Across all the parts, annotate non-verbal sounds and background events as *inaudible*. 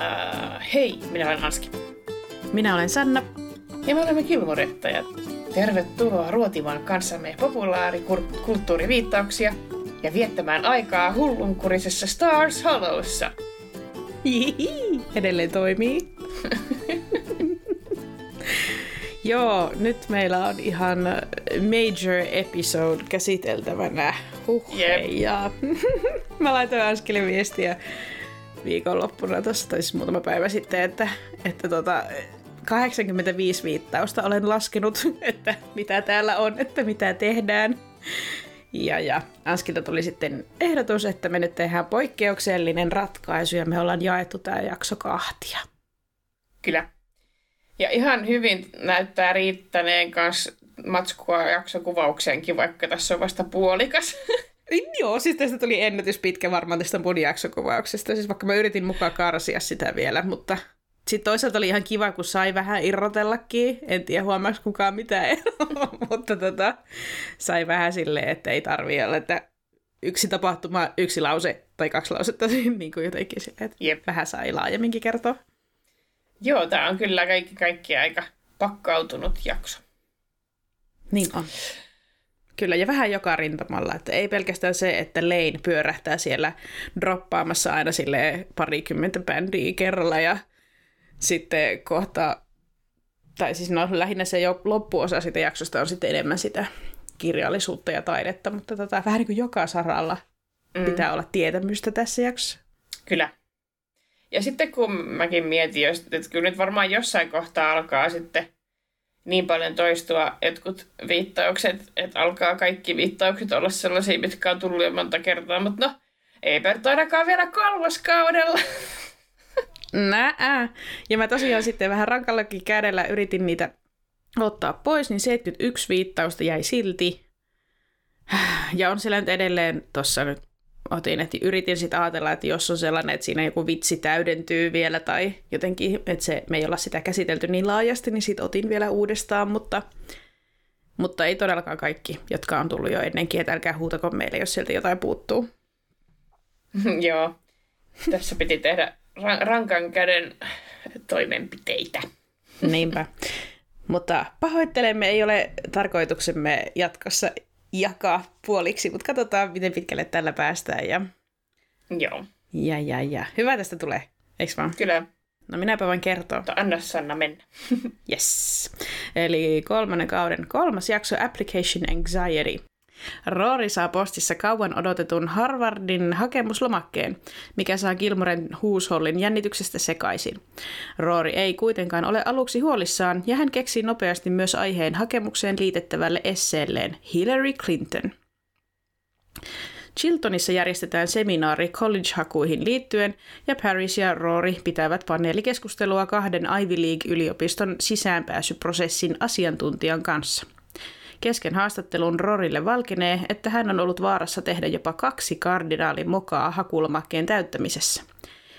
Uh, hei, minä olen Anski. Minä olen Sanna. Ja me olemme Kilmurettajat. Tervetuloa ruotimaan kanssamme populaarikulttuuriviittauksia ja viettämään aikaa hullunkurisessa Stars Hollowssa. Hihi, edelleen toimii. Joo, nyt meillä on ihan major episode käsiteltävänä. Huh, Jep. ja *laughs* mä laitoin Anskille viestiä viikonloppuna tuossa, tai siis muutama päivä sitten, että, että tota, 85 viittausta olen laskenut, *laughs* että mitä täällä on, että mitä tehdään. Ja, ja Anskilta tuli sitten ehdotus, että me nyt tehdään poikkeuksellinen ratkaisu ja me ollaan jaettu tämä jakso kahtia. Kyllä. Ja ihan hyvin näyttää riittäneen kanssa matskua jaksokuvaukseenkin, vaikka tässä on vasta puolikas. *laughs* Joo, siis tästä tuli ennätys pitkä varmaan tästä mun jaksokuvauksesta. Siis vaikka mä yritin mukaan karsia sitä vielä, mutta sitten toisaalta oli ihan kiva, kun sai vähän irrotellakin. En tiedä huomaako kukaan mitään eroa, *laughs* mutta tota, sai vähän silleen, että ei tarvii olla, että yksi tapahtuma, yksi lause tai kaksi lausetta, *laughs* niin kuin jotenkin silleen, että Jep. vähän sai laajemminkin kertoa. Joo, tämä on kyllä kaikki, kaikki aika pakkautunut jakso. Niin on. Kyllä, ja vähän joka rintamalla. Että ei pelkästään se, että Lane pyörähtää siellä droppaamassa aina sille parikymmentä bändiä kerralla ja sitten kohta, tai siis no lähinnä se jo loppuosa siitä jaksosta on sitten enemmän sitä kirjallisuutta ja taidetta, mutta tota, vähän niin kuin joka saralla mm. pitää olla tietämystä tässä jaksossa. Kyllä. Ja sitten kun mäkin mietin, että kyllä nyt varmaan jossain kohtaa alkaa sitten niin paljon toistua jotkut viittaukset, että alkaa kaikki viittaukset olla sellaisia, mitkä on tullut jo monta kertaa, mutta no, eipä nyt ainakaan vielä kolmoskaudella. Nää. Ja mä tosiaan sitten vähän rankallakin kädellä yritin niitä ottaa pois, niin 71 viittausta jäi silti. Ja on siellä nyt edelleen tuossa nyt otin, että yritin sitten ajatella, että jos on sellainen, että siinä joku vitsi täydentyy vielä tai jotenkin, että se, me ei olla sitä käsitelty niin laajasti, niin sitten otin vielä uudestaan, mutta, mutta ei todellakaan kaikki, jotka on tullut jo ennenkin, että älkää huutako meille, jos sieltä jotain puuttuu. *laughs* Joo, tässä piti tehdä ra- rankan käden toimenpiteitä. Niinpä. Mutta pahoittelemme, ei ole tarkoituksemme jatkossa jakaa puoliksi, mutta katsotaan, miten pitkälle tällä päästään. Ja, Joo, ja, ja, ja. Hyvä tästä tulee, eikö vaan? kyllä. No minäpä voin kertoa. Mutta anna Sanna mennä. *laughs* Yes. Eli kolmannen kauden kolmas jakso Application Anxiety. Rory saa postissa kauan odotetun Harvardin hakemuslomakkeen, mikä saa Gilmoren huushollin jännityksestä sekaisin. Rory ei kuitenkaan ole aluksi huolissaan, ja hän keksii nopeasti myös aiheen hakemukseen liitettävälle esseelleen Hillary Clinton. Chiltonissa järjestetään seminaari college-hakuihin liittyen, ja Paris ja Rory pitävät paneelikeskustelua kahden Ivy League-yliopiston sisäänpääsyprosessin asiantuntijan kanssa. Kesken haastattelun Rorille valkenee, että hän on ollut vaarassa tehdä jopa kaksi kardinaalin mokaa hakulomakkeen täyttämisessä.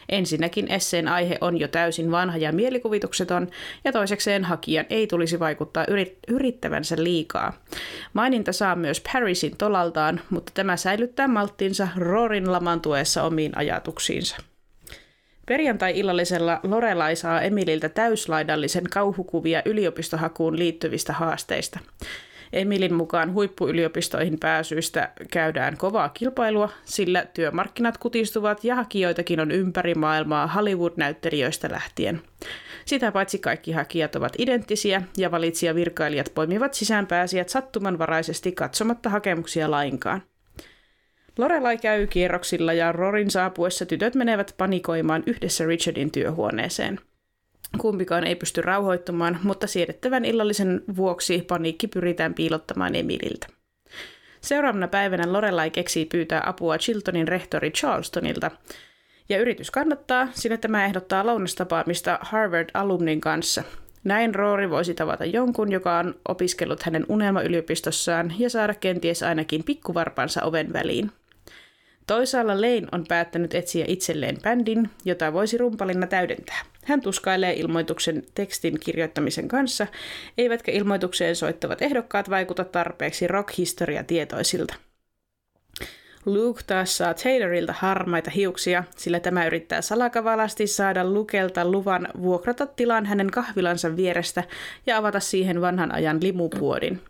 Ensinnäkin esseen aihe on jo täysin vanha ja mielikuvitukseton, ja toisekseen hakijan ei tulisi vaikuttaa yrit- yrittävänsä liikaa. Maininta saa myös Parisin tolaltaan, mutta tämä säilyttää malttinsa Rorin lamantuessa omiin ajatuksiinsa. Perjantai-illallisella Lorelai saa Emililtä täyslaidallisen kauhukuvia yliopistohakuun liittyvistä haasteista. Emilin mukaan huippuyliopistoihin pääsyistä käydään kovaa kilpailua, sillä työmarkkinat kutistuvat ja hakijoitakin on ympäri maailmaa Hollywood-näyttelijöistä lähtien. Sitä paitsi kaikki hakijat ovat identtisiä ja valitsijavirkailijat poimivat sisäänpääsijät sattumanvaraisesti katsomatta hakemuksia lainkaan. Lorelai käy kierroksilla ja Rorin saapuessa tytöt menevät panikoimaan yhdessä Richardin työhuoneeseen. Kumpikaan ei pysty rauhoittumaan, mutta siedettävän illallisen vuoksi paniikki pyritään piilottamaan Emililtä. Seuraavana päivänä Lorelai keksii pyytää apua Chiltonin rehtori Charlestonilta, ja yritys kannattaa, sillä tämä ehdottaa lounastapaamista Harvard-alumnin kanssa. Näin Rory voisi tavata jonkun, joka on opiskellut hänen unelmayliopistossaan ja saada kenties ainakin pikkuvarpansa oven väliin. Toisaalla Lane on päättänyt etsiä itselleen bändin, jota voisi rumpalina täydentää. Hän tuskailee ilmoituksen tekstin kirjoittamisen kanssa, eivätkä ilmoitukseen soittavat ehdokkaat vaikuta tarpeeksi rock-historia tietoisilta. Luke taas saa Taylorilta harmaita hiuksia, sillä tämä yrittää salakavalasti saada Lukelta luvan vuokrata tilan hänen kahvilansa vierestä ja avata siihen vanhan ajan limupuodin.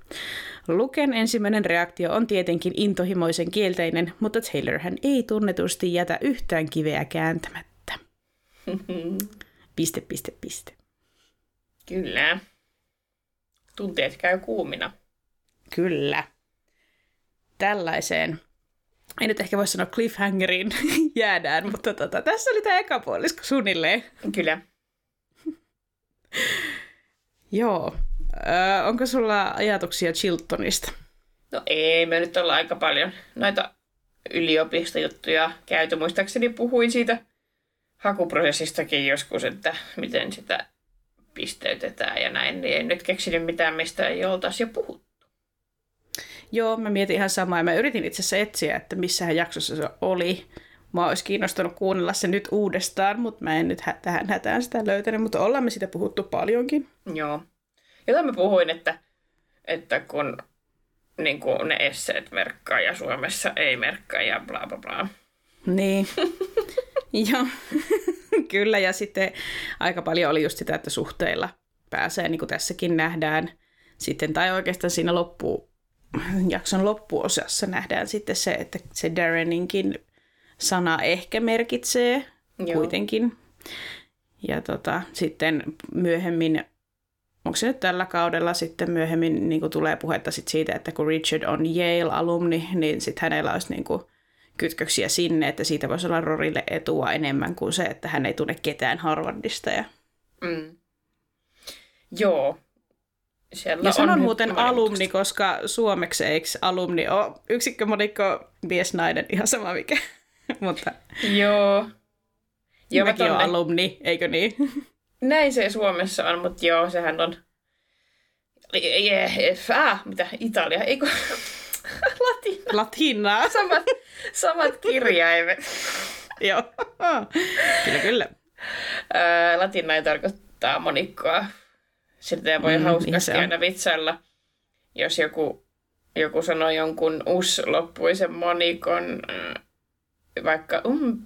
Luken ensimmäinen reaktio on tietenkin intohimoisen kielteinen, mutta Taylor hän ei tunnetusti jätä yhtään kiveä kääntämättä. *laughs* Piste, piste, piste. Kyllä. Tunteet käy kuumina. Kyllä. Tällaiseen, ei nyt ehkä voi sanoa cliffhangeriin *laughs* jäädään, mutta tota, tässä oli tämä eka puolisko suunnilleen. Kyllä. *laughs* Joo. Öö, onko sulla ajatuksia Chiltonista? No ei, me nyt ollaan aika paljon noita yliopistojuttuja käyty. Muistaakseni puhuin siitä hakuprosessistakin joskus, että miten sitä pisteytetään ja näin, niin en nyt keksinyt mitään, mistä ei oltaisi jo puhuttu. Joo, mä mietin ihan samaa ja mä yritin itse asiassa etsiä, että missähän jaksossa se oli. Mä olisi kiinnostunut kuunnella se nyt uudestaan, mutta mä en nyt hä- tähän hätään sitä löytänyt, mutta ollaan me sitä puhuttu paljonkin. Joo. Jota mä puhuin, että, että kun niin kuin ne esseet merkkaa ja Suomessa ei merkkaa ja bla bla bla. Niin. *laughs* Joo, *laughs* kyllä. Ja sitten aika paljon oli just sitä, että suhteilla pääsee, niin kuin tässäkin nähdään. Sitten, tai oikeastaan siinä loppu, jakson loppuosassa nähdään sitten se, että se Darreninkin sana ehkä merkitsee Joo. kuitenkin. Ja tota, sitten myöhemmin, onko se nyt tällä kaudella sitten myöhemmin niin kuin tulee puhetta sit siitä, että kun Richard on Yale-alumni, niin sitten hänellä olisi niin kuin kytköksiä sinne, että siitä voisi olla Rorille etua enemmän kuin se, että hän ei tunne ketään Harvardista. Ja, Mm. Joo. Siellä ja sanon nyt muuten alumni, koska suomeksi eikö alumni ole yksikkömonikko mies nainen, ihan sama mikä. *laughs* Mutta Joo. Joo, mä mäkin olen tonne- alumni, eikö niin? *laughs* Näin se Suomessa on, mutta joo, sehän on... Yeah, ah, mitä? Italia, eikö? *laughs* Latina. Latinaa. Samat, samat kirjaimet. *laughs* Joo. kyllä, kyllä. Ää, Latina ei tarkoittaa monikkoa. Sitä voi Mm, niin hauskasti on. aina vitsailla, jos joku, joku sanoo jonkun us-loppuisen monikon, vaikka um,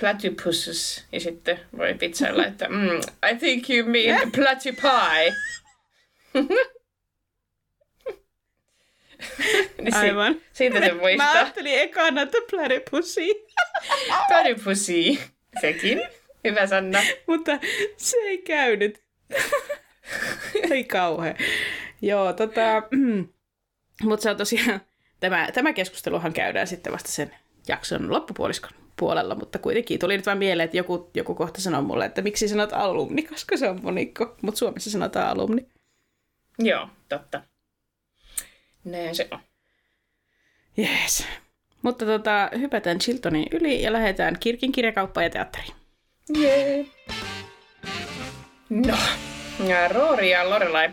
platypusses, ja sitten voi vitsailla, että mm, I think you mean platypie. *laughs* niin si- Aivan. siitä se *laughs* Mä muistaa. ajattelin ekana, että platypussy, *laughs* Platypussy, sekin. Hyvä Sanna. mutta se ei käynyt. ei kauhean. Joo, tota, mutta se on tosiaan, tämä, tämä keskusteluhan käydään sitten vasta sen jakson loppupuoliskon puolella, mutta kuitenkin tuli nyt vaan mieleen, että joku, joku kohta sanoi mulle, että miksi sanot alumni, koska se on monikko, mutta Suomessa sanotaan alumni. Joo, totta. Näin se on. Jees. Mutta tota, hypätään Chiltonin yli ja lähdetään Kirkin kirjakauppaan ja teatteriin. Jee. No, ja Rory ja Lorelai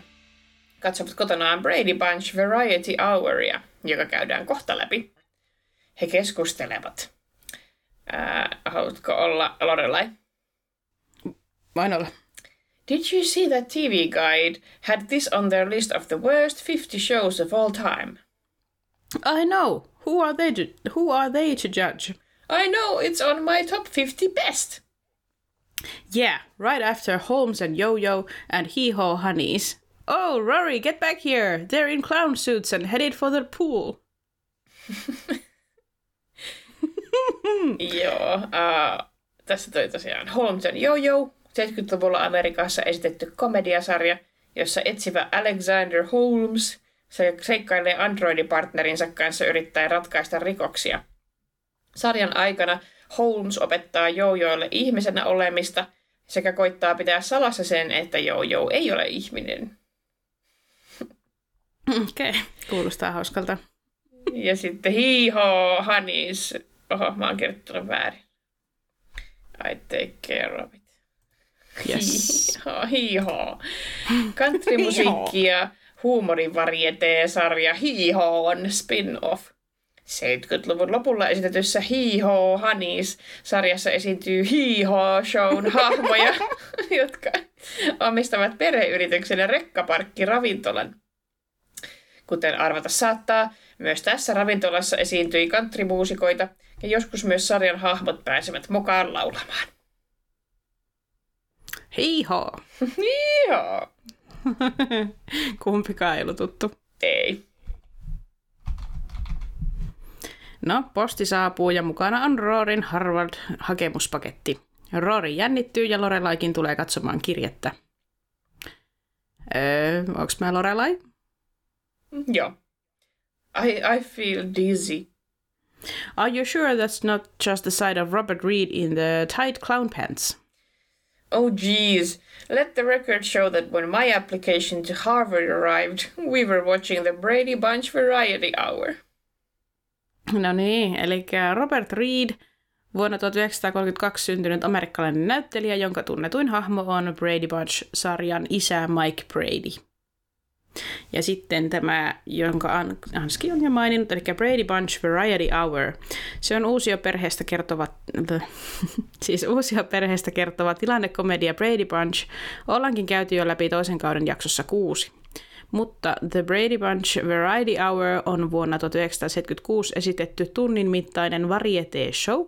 katsovat kotonaan Brady Bunch Variety Houria, joka käydään kohta läpi. He keskustelevat. Ää, haluatko olla Lorelai? Voin olla. Did you see that TV Guide had this on their list of the worst 50 shows of all time? I know. Who are they to, who are they to judge? I know it's on my top 50 best. Yeah, right after Holmes and Yo-Yo and Hee-Haw Honeys. Oh, Rory, get back here! They're in clown suits and headed for the pool. *laughs* Joo, uh, tässä toi tosiaan Holmes and Yo-Yo, 70-luvulla Amerikassa esitetty komediasarja, jossa etsivä Alexander Holmes se seikkailee androidipartnerinsa kanssa yrittäen ratkaista rikoksia. Sarjan aikana Holmes opettaa Jojoille ihmisenä olemista sekä koittaa pitää salassa sen, että Jojo ei ole ihminen. Okei, okay. kuulostaa hauskalta. Ja sitten hiiho, hanis. Oho, mä oon kirjoittanut väärin. I take care of it. Yes. Hiiho. Countrymusiikki ja huumorivarieté-sarja Hiiho on spin-off. 70-luvun lopulla esitetyssä Hiiho Hanis-sarjassa esiintyy Hiiho-shown hahmoja, *laughs* jotka omistavat perheyrityksen ja rekkaparkkiravintolan. Kuten arvata saattaa, Myös tässä ravintolassa esiintyi countrymuusikoita ja joskus myös sarjan hahmot pääsevät mukaan laulamaan. Hiiho! *laughs* Joo. *laughs* Kumpikaan ei ollut tuttu. Ei. No, posti saapuu ja mukana on Roorin Harvard-hakemuspaketti. Roori jännittyy ja Lorelaikin tulee katsomaan kirjettä. Öö, onks mä Lorelai? Joo. I, I feel dizzy. Are you sure that's not just the sight of Robert Reed in the tight clown pants? Oh geez, let the record show that when my application to Harvard arrived, *laughs* we were watching the Brady Bunch Variety Hour. No niin, eli Robert Reed, vuonna 1932 syntynyt amerikkalainen näyttelijä, jonka tunnetuin hahmo on Brady Bunch-sarjan isä Mike Brady. Ja sitten tämä, jonka Anski on jo maininnut, eli Brady Bunch Variety Hour. Se on uusia perheestä kertova, *laughs* siis uusia perheestä kertova tilannekomedia Brady Bunch. Ollaankin käyty jo läpi toisen kauden jaksossa kuusi. Mutta The Brady Bunch Variety Hour on vuonna 1976 esitetty tunnin mittainen varieté show,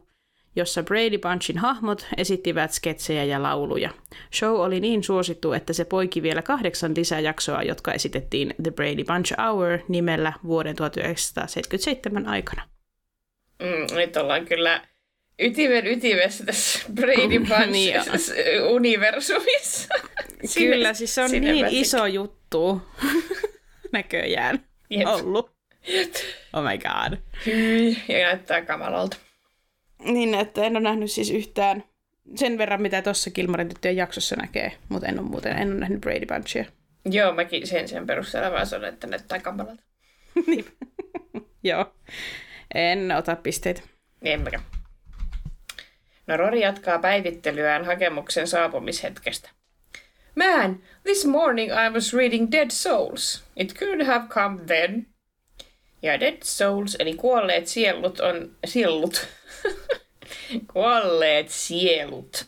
jossa Brady Bunchin hahmot esittivät sketsejä ja lauluja. Show oli niin suosittu, että se poiki vielä kahdeksan lisäjaksoa, jotka esitettiin The Brady Bunch Hour nimellä vuoden 1977 aikana. Mm, nyt ollaan kyllä ytimen ytimessä tässä Brady *laughs* niin Bunch-universumissa. Kyllä, siis se on niin iso juttu *laughs* näköjään Jep. ollut. Oh my god. Hyi, ja näyttää kamalalta. Niin, että en ole nähnyt siis yhtään sen verran, mitä tuossa Kilmarin tyttöjen jaksossa näkee, mutta en ole muuten, en ole nähnyt Brady Bunchia. Joo, mäkin sen sen perusteella vaan sanon, että näyttää kamalalta. *laughs* niin. Joo. En ota pisteitä. En mäkään. No Rory jatkaa päivittelyään hakemuksen saapumishetkestä. Man, this morning I was reading Dead Souls. It could have come then. Ja Dead Souls, eli kuolleet sielut, on... Sielut. *laughs* kuolleet sielut.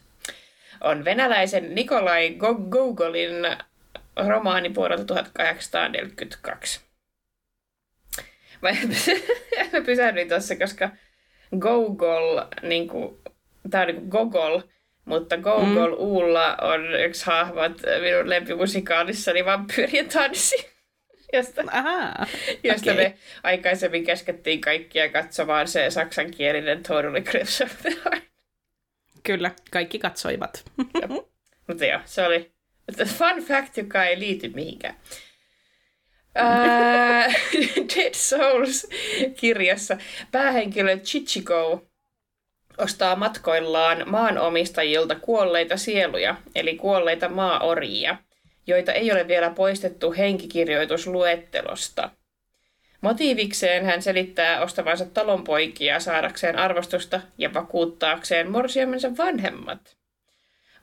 On venäläisen Nikolai Gogolin romaani vuodelta 1842. Mä, *laughs* mä pysähdyin tuossa, koska Gogol, niin kuin, tää on niin kuin Gogol, mutta Gogol mm. Uulla on yksi hahmot minun lempimusikaalissani Vampyyrien tanssi josta, Aha, josta okay. me aikaisemmin käskettiin kaikkia katsomaan se saksankielinen Totally Crips of the Heart. Kyllä, kaikki katsoivat. Mutta joo, se oli fun fact, joka ei liity mihinkään. Uh, *laughs* Dead Souls-kirjassa päähenkilö Chichiko ostaa matkoillaan maanomistajilta kuolleita sieluja, eli kuolleita maaoria – joita ei ole vielä poistettu henkikirjoitusluettelosta. Motiivikseen hän selittää ostavansa talonpoikia saadakseen arvostusta ja vakuuttaakseen morsiamensa vanhemmat.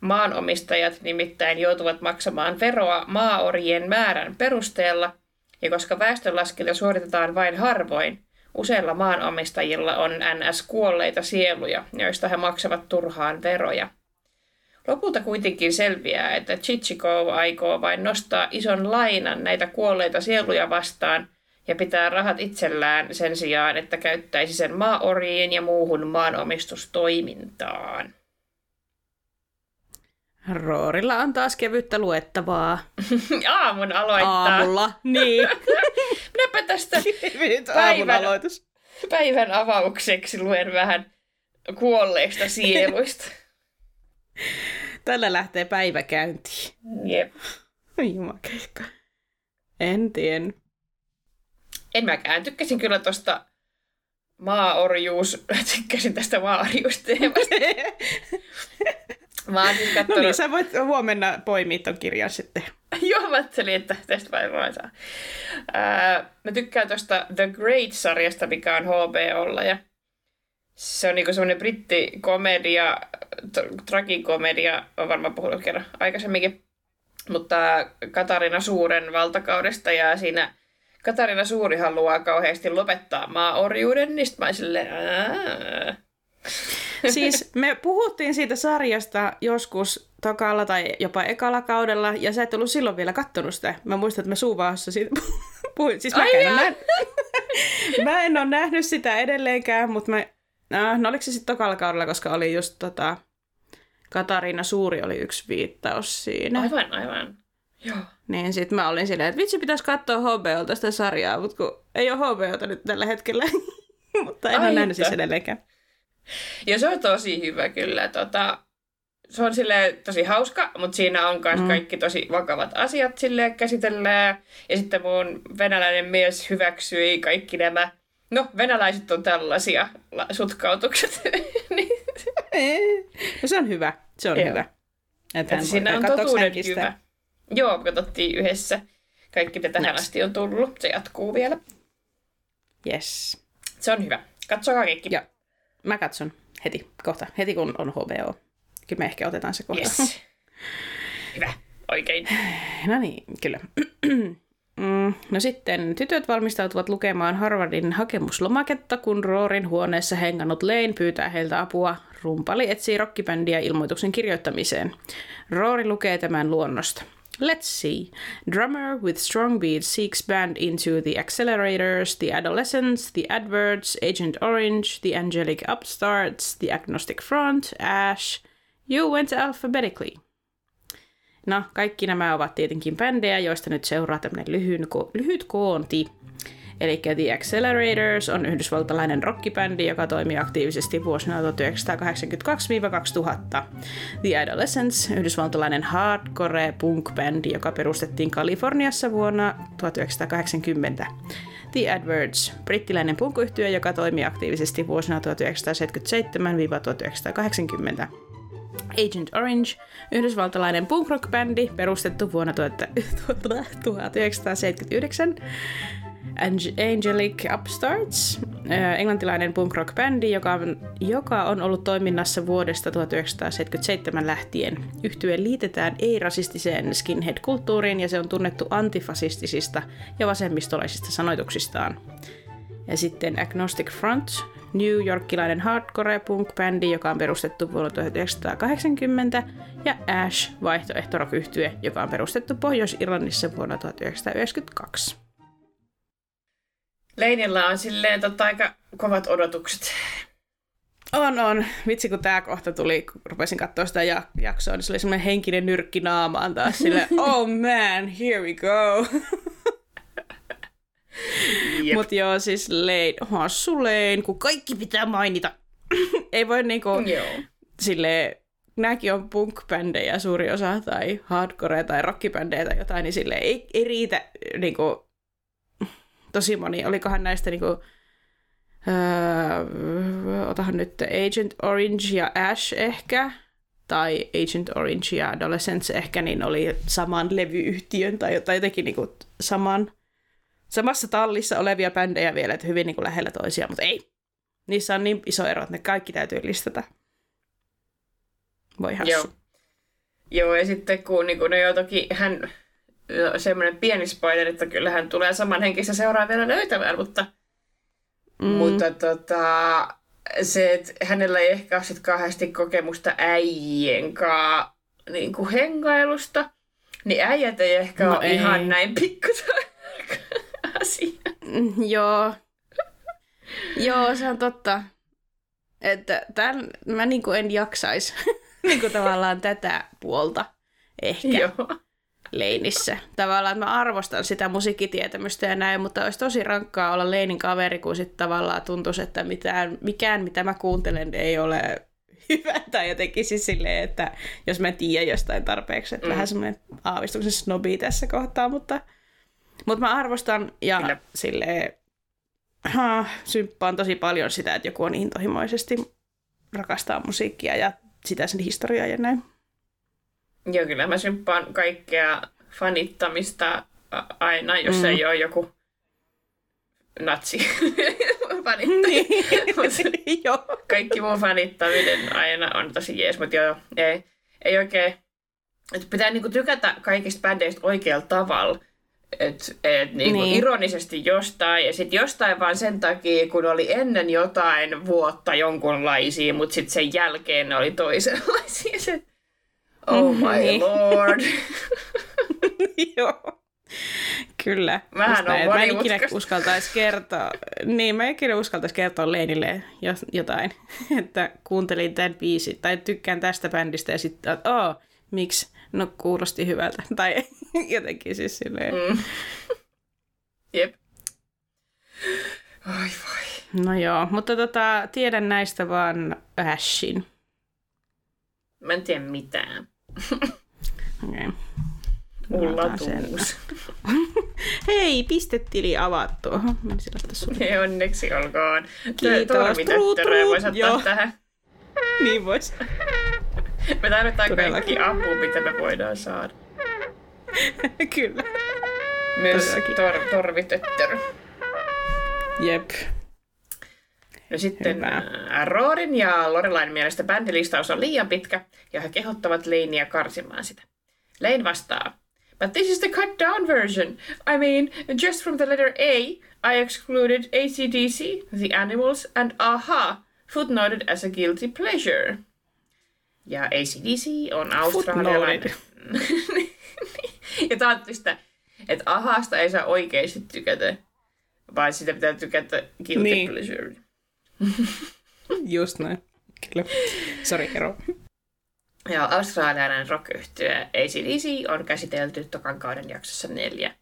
Maanomistajat nimittäin joutuvat maksamaan veroa maaorien määrän perusteella, ja koska väestönlaskinta suoritetaan vain harvoin, useilla maanomistajilla on NS kuolleita sieluja, joista he maksavat turhaan veroja. Lopulta kuitenkin selviää, että Chichikov aikoo vain nostaa ison lainan näitä kuolleita sieluja vastaan ja pitää rahat itsellään sen sijaan, että käyttäisi sen maaoriin ja muuhun maanomistustoimintaan. Roorilla on taas kevyttä luettavaa. *laughs* Aamun aloittaa. Aamulla, niin. *laughs* Minäpä tästä päivän, päivän avaukseksi luen vähän kuolleista sieluista. Tällä lähtee päivä käyntiin. Jep. Jumakeikka. En tiedä. En mäkään. Tykkäsin kyllä tosta maaorjuus, *laughs* tykkäsin tästä maaorjuusteemasta. *laughs* Mä siis kattonut... No niin, sä voit huomenna poimia ton kirjan sitten. *laughs* Joo, mä ajattelin, että tästä päivää saa. Ää, mä tykkään tosta The Great-sarjasta, mikä on HBOlla. Ja se on niinku semmoinen brittikomedia, trakikomedia, on varmaan puhunut kerran aikaisemminkin, mutta Katarina Suuren valtakaudesta ja siinä Katarina Suuri haluaa kauheasti lopettaa maaorjuuden, niin mä silleen, Siis me puhuttiin siitä sarjasta joskus tokalla tai jopa ekalla kaudella, ja sä et ollut silloin vielä kattonut sitä. Mä muistan, että me suuvaassa siitä *laughs* puhuin. Siis mä käyn näin. *laughs* mä en ole nähnyt sitä edelleenkään, mutta mä... No, no oliko se sitten tokalla kaudella, koska oli just tota... Katariina Suuri oli yksi viittaus siinä. Aivan, aivan. Joo. Niin sit mä olin silleen, että vitsi pitäisi katsoa HBOlta sitä sarjaa, mutta kun ei ole HBOta nyt tällä hetkellä. *laughs* mutta en Ai ole nähnyt siis edelleenkään. Ja se on tosi hyvä kyllä. Tota, se on sille tosi hauska, mutta siinä on myös mm. kaikki tosi vakavat asiat sille käsitellään. Ja sitten mun venäläinen mies hyväksyi kaikki nämä, no venäläiset on tällaisia sutkautukset. *laughs* Niin. no se on hyvä, se on Joo. hyvä. Että hän siinä on totuuden hyvä. Joo, katsottiin yhdessä. Kaikki, mitä tähän asti on tullut. Se jatkuu vielä. Yes. Se on hyvä. Katsokaa kaikki. Joo. Mä katson heti, kohta. Heti kun on HBO. Kyllä me ehkä otetaan se kohta. Yes. Hyvä. Oikein. *sighs* No niin, kyllä. *clears throat* Mm, no sitten tytöt valmistautuvat lukemaan Harvardin hakemuslomaketta, kun Roorin huoneessa hengannut Lane pyytää heiltä apua. Rumpali etsii rockibändiä ilmoituksen kirjoittamiseen. Roori lukee tämän luonnosta. Let's see. Drummer with strong beats seeks band into the accelerators, the adolescents, the adverts, Agent Orange, the angelic upstarts, the agnostic front, Ash. You went alphabetically. No, kaikki nämä ovat tietenkin bändejä, joista nyt seuraa tämmöinen lyhyt, ko- lyhyt koonti. Eli The Accelerators on yhdysvaltalainen rockibändi, joka toimii aktiivisesti vuosina 1982-2000. The Adolescents, yhdysvaltalainen hardcore punk-bändi, joka perustettiin Kaliforniassa vuonna 1980. The Adverts, brittiläinen punk joka toimii aktiivisesti vuosina 1977-1980. Agent Orange, yhdysvaltalainen punk rock bändi perustettu vuonna 1979. *laughs* Angelic Upstarts, englantilainen punk rock bändi, joka on, joka on ollut toiminnassa vuodesta 1977 lähtien. Yhtye liitetään ei-rasistiseen skinhead-kulttuuriin ja se on tunnettu antifasistisista ja vasemmistolaisista sanoituksistaan. Ja sitten Agnostic Front, New Yorkilainen hardcore punk-bändi, joka on perustettu vuonna 1980, ja Ash, vaihtoehto rock joka on perustettu Pohjois-Irlannissa vuonna 1992. Leinillä on silleen tota, aika kovat odotukset. On, on. Vitsi, kun tämä kohta tuli, kun rupesin katsoa sitä jaksoa, niin se oli semmoinen henkinen nyrkki naamaan taas sille, *laughs* oh man, here we go. *laughs* *laughs* Yep. Mut joo, siis Lane, hassu Lane, kun kaikki pitää mainita. *laughs* Ei voi niinku, joo. sille nämäkin on punk-bändejä suuri osa, tai hardcore tai rockibändejä tai jotain, niin sille ei, ei riitä niinku, tosi moni. Olikohan näistä niinku, öö, otahan nyt Agent Orange ja Ash ehkä, tai Agent Orange ja Adolescents ehkä, niin oli saman levyyhtiön tai jotenkin niinku saman samassa tallissa olevia bändejä vielä, että hyvin niin kuin lähellä toisiaan, mutta ei. Niissä on niin iso ero, että ne kaikki täytyy listata. Voi hassu. Joo. Joo, ja sitten kun niin kun no joo, toki hän, semmoinen pieni spoiler, että kyllä hän tulee samanhenkistä seuraa vielä löytämään, mutta, mm. mutta tota, se, että hänellä ei ehkä ole sit kauheasti kokemusta äijien kanssa niin kuin hengailusta, niin äijät ei ehkä no ole ei. ihan näin pikkuta *laughs* asia. Mm, joo. Joo, se on totta. Että tämän, mä niin en jaksaisi *laughs* niin tavallaan tätä puolta ehkä Joo. Leinissä. Tavallaan, että mä arvostan sitä musiikkitietämystä ja näin, mutta olisi tosi rankkaa olla Leinin kaveri, kun sitten tavallaan tuntuisi, että mitään, mikään mitä mä kuuntelen ei ole hyvä tai jotenkin siis silleen, että jos mä en tiedä jostain tarpeeksi, että mm. vähän semmoinen aavistuksen snobi tässä kohtaa, mutta mutta mä arvostan ja Kyllä. silleen, ha, symppaan tosi paljon sitä, että joku on intohimoisesti rakastaa musiikkia ja sitä sen historiaa ja näin. Joo, kyllä mä symppaan kaikkea fanittamista aina, jos mm. ei ole joku natsi *laughs* niin. *laughs* *laughs* joo. Kaikki muu fanittaminen aina on tosi jees, mutta joo, ei, ei oikein. Et pitää niinku tykätä kaikista bändeistä oikealla tavalla. Et, et niinku niin. ironisesti jostain, ja sitten jostain vaan sen takia, kun oli ennen jotain vuotta jonkunlaisia, mutta sitten sen jälkeen ne oli toisenlaisia. Se, oh my niin. lord. *laughs* *laughs* Joo. Kyllä. Vähän on. Mä en ikinä uskaltaisi kertoa, niin mä en ikinä uskaltaisi kertoa Leinille jos- jotain, *laughs* että kuuntelin tämän biisin tai tykkään tästä bändistä ja sitten, että oh, miksi? No kuulosti hyvältä. Tai *laughs* jotenkin siis silleen. Mm. *laughs* Jep. Oi voi. No joo, mutta tota, tiedän näistä vaan Ashin. Mä en tiedä mitään. *laughs* Ullatuus. Hei, pistetili avattu. Ja onneksi olkoon. Kiitos. Torvitöttöröä voisi Trut, ottaa joo. tähän. Niin vois. Me tarvitaan Todellakin. kaikki apu, mitä me voidaan saada. *laughs* Kyllä. Myös tor, torvitöttörö. Jep. No sitten Hyvä. Roorin ja Lorelain mielestä bändilistaus on liian pitkä ja he kehottavat Leinia karsimaan sitä. Lane vastaa, But this is the cut down version. I mean, just from the letter A, I excluded ACDC, The Animals and AHA, footnoted as a guilty pleasure. Ja ACDC on australialainen. *laughs* *laughs* ja tää on sitä, että ahasta ei saa oikeasti tykätä, vaan sitä pitää tykätä guilty Niin. pleasure. Just näin. Kyllä. Sori, ero. Ja australialainen rock ACDC on käsitelty tokan kauden jaksossa neljä.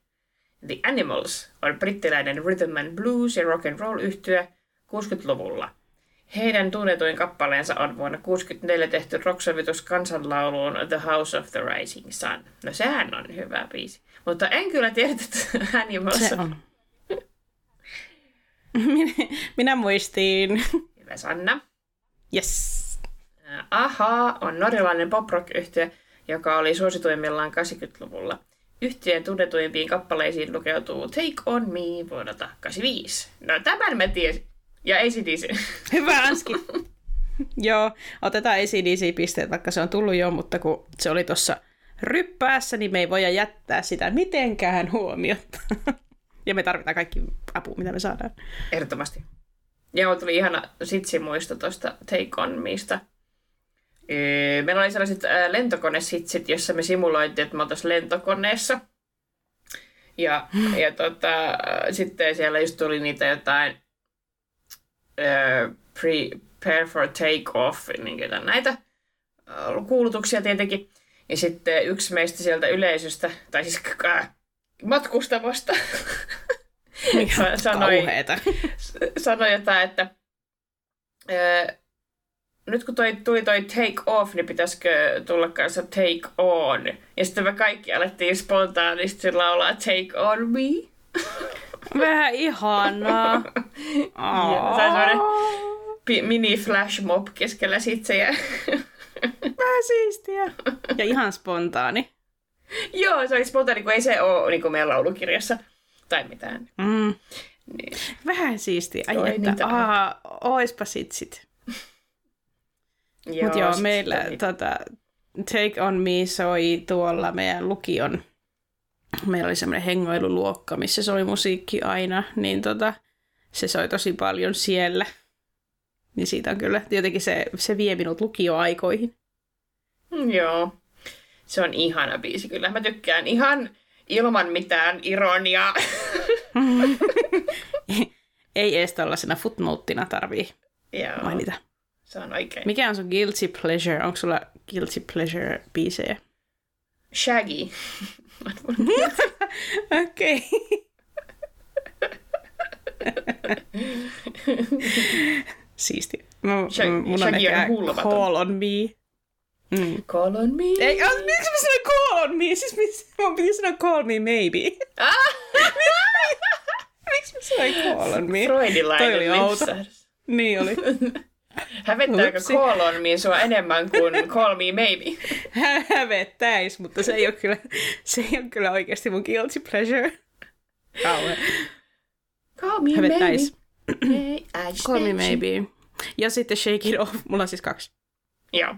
The Animals on brittiläinen rhythm and blues ja rock and roll yhtye 60-luvulla. Heidän tunnetuin kappaleensa on vuonna 1964 tehty rocksovitus kansanlauluun The House of the Rising Sun. No sehän on hyvä biisi. Mutta en kyllä tiedä, että *laughs* Animals Se on. *laughs* Minä, minä muistin. Hyvä Sanna. Yes. Aha on norjalainen pop-rock yhtye, joka oli suosituimmillaan 80-luvulla. Yhtyeen tunnetuimpiin kappaleisiin lukeutuu Take On Me vuodelta 85. No tämän mä tiesin. Ja ACDC. *laughs* Hyvä Anski. *laughs* Joo, otetaan ACDC-pisteet, vaikka se on tullut jo, mutta kun se oli tuossa ryppäässä, niin me ei voida jättää sitä mitenkään huomiota. *laughs* ja me tarvitaan kaikki apu, mitä me saadaan. Ehdottomasti. Ja mulla tuli ihana sitsimuisto tuosta Take On Meista. Öö, Meillä oli sellaiset ää, lentokonesitsit, jossa me simuloitiin, että me oltaisiin lentokoneessa. Ja, ja tota, sitten siellä just tuli niitä jotain prepare for take off, niin jotain näitä ää, kuulutuksia tietenkin. Ja sitten yksi meistä sieltä yleisöstä, tai siis äh, matkustavasta, *laughs* sa- *laughs* sanoi, Kauheeta. *laughs* sanoi jotain, että ää, nyt kun toi, tuli toi take off, niin pitäisikö tulla kanssa take on. Ja sitten me kaikki alettiin spontaanisti laulaa take on me. Vähän ihanaa. Ja se on semmoinen mini flash mob keskellä sitsejä. Vähän siistiä. Ja ihan spontaani. Joo, se oli spontaani, kun ei se ole niin kuin meidän laulukirjassa tai mitään. Mm. Niin. Vähän siistiä. Ai Oi, että, aa, oispa sit sit. Joo, Mutta joo, meillä tota, Take On Me soi tuolla meidän lukion. Meillä oli semmoinen hengoiluluokka, missä soi musiikki aina, niin tota, se soi tosi paljon siellä. Niin siitä on kyllä, jotenkin se, se vie minut lukioaikoihin. Mm, Joo. Se on ihana biisi kyllä. Mä tykkään ihan ilman mitään ironiaa. *laughs* Ei edes tällaisena footnoteina tarvii Joo, mainita. se on oikein. Mikä on sun guilty pleasure? Onko sulla guilty pleasure biisejä? Shaggy. Okei. Siisti. Mä, Shag- mun on ehkä. Call on me. Mm. Call on me. Ei, oh, miksi mä sanoin call on me? Siis mis, mun piti sanoa call me maybe. Ah! *laughs* miksi mä sanoin call on me? Toi Freudilainen oli outo. lipsahdus. Niin oli. *laughs* *laughs* Hävettääkö call on me sua enemmän kuin *laughs* call me maybe? Hä- Hävettäis, mutta se ei ole kyllä, se ei ole kyllä oikeasti mun guilty pleasure. Kauhe. Call me Hävettäis. maybe. Hey, Call me maybe. Ja sitten shake it off. Mulla on siis kaksi. Joo.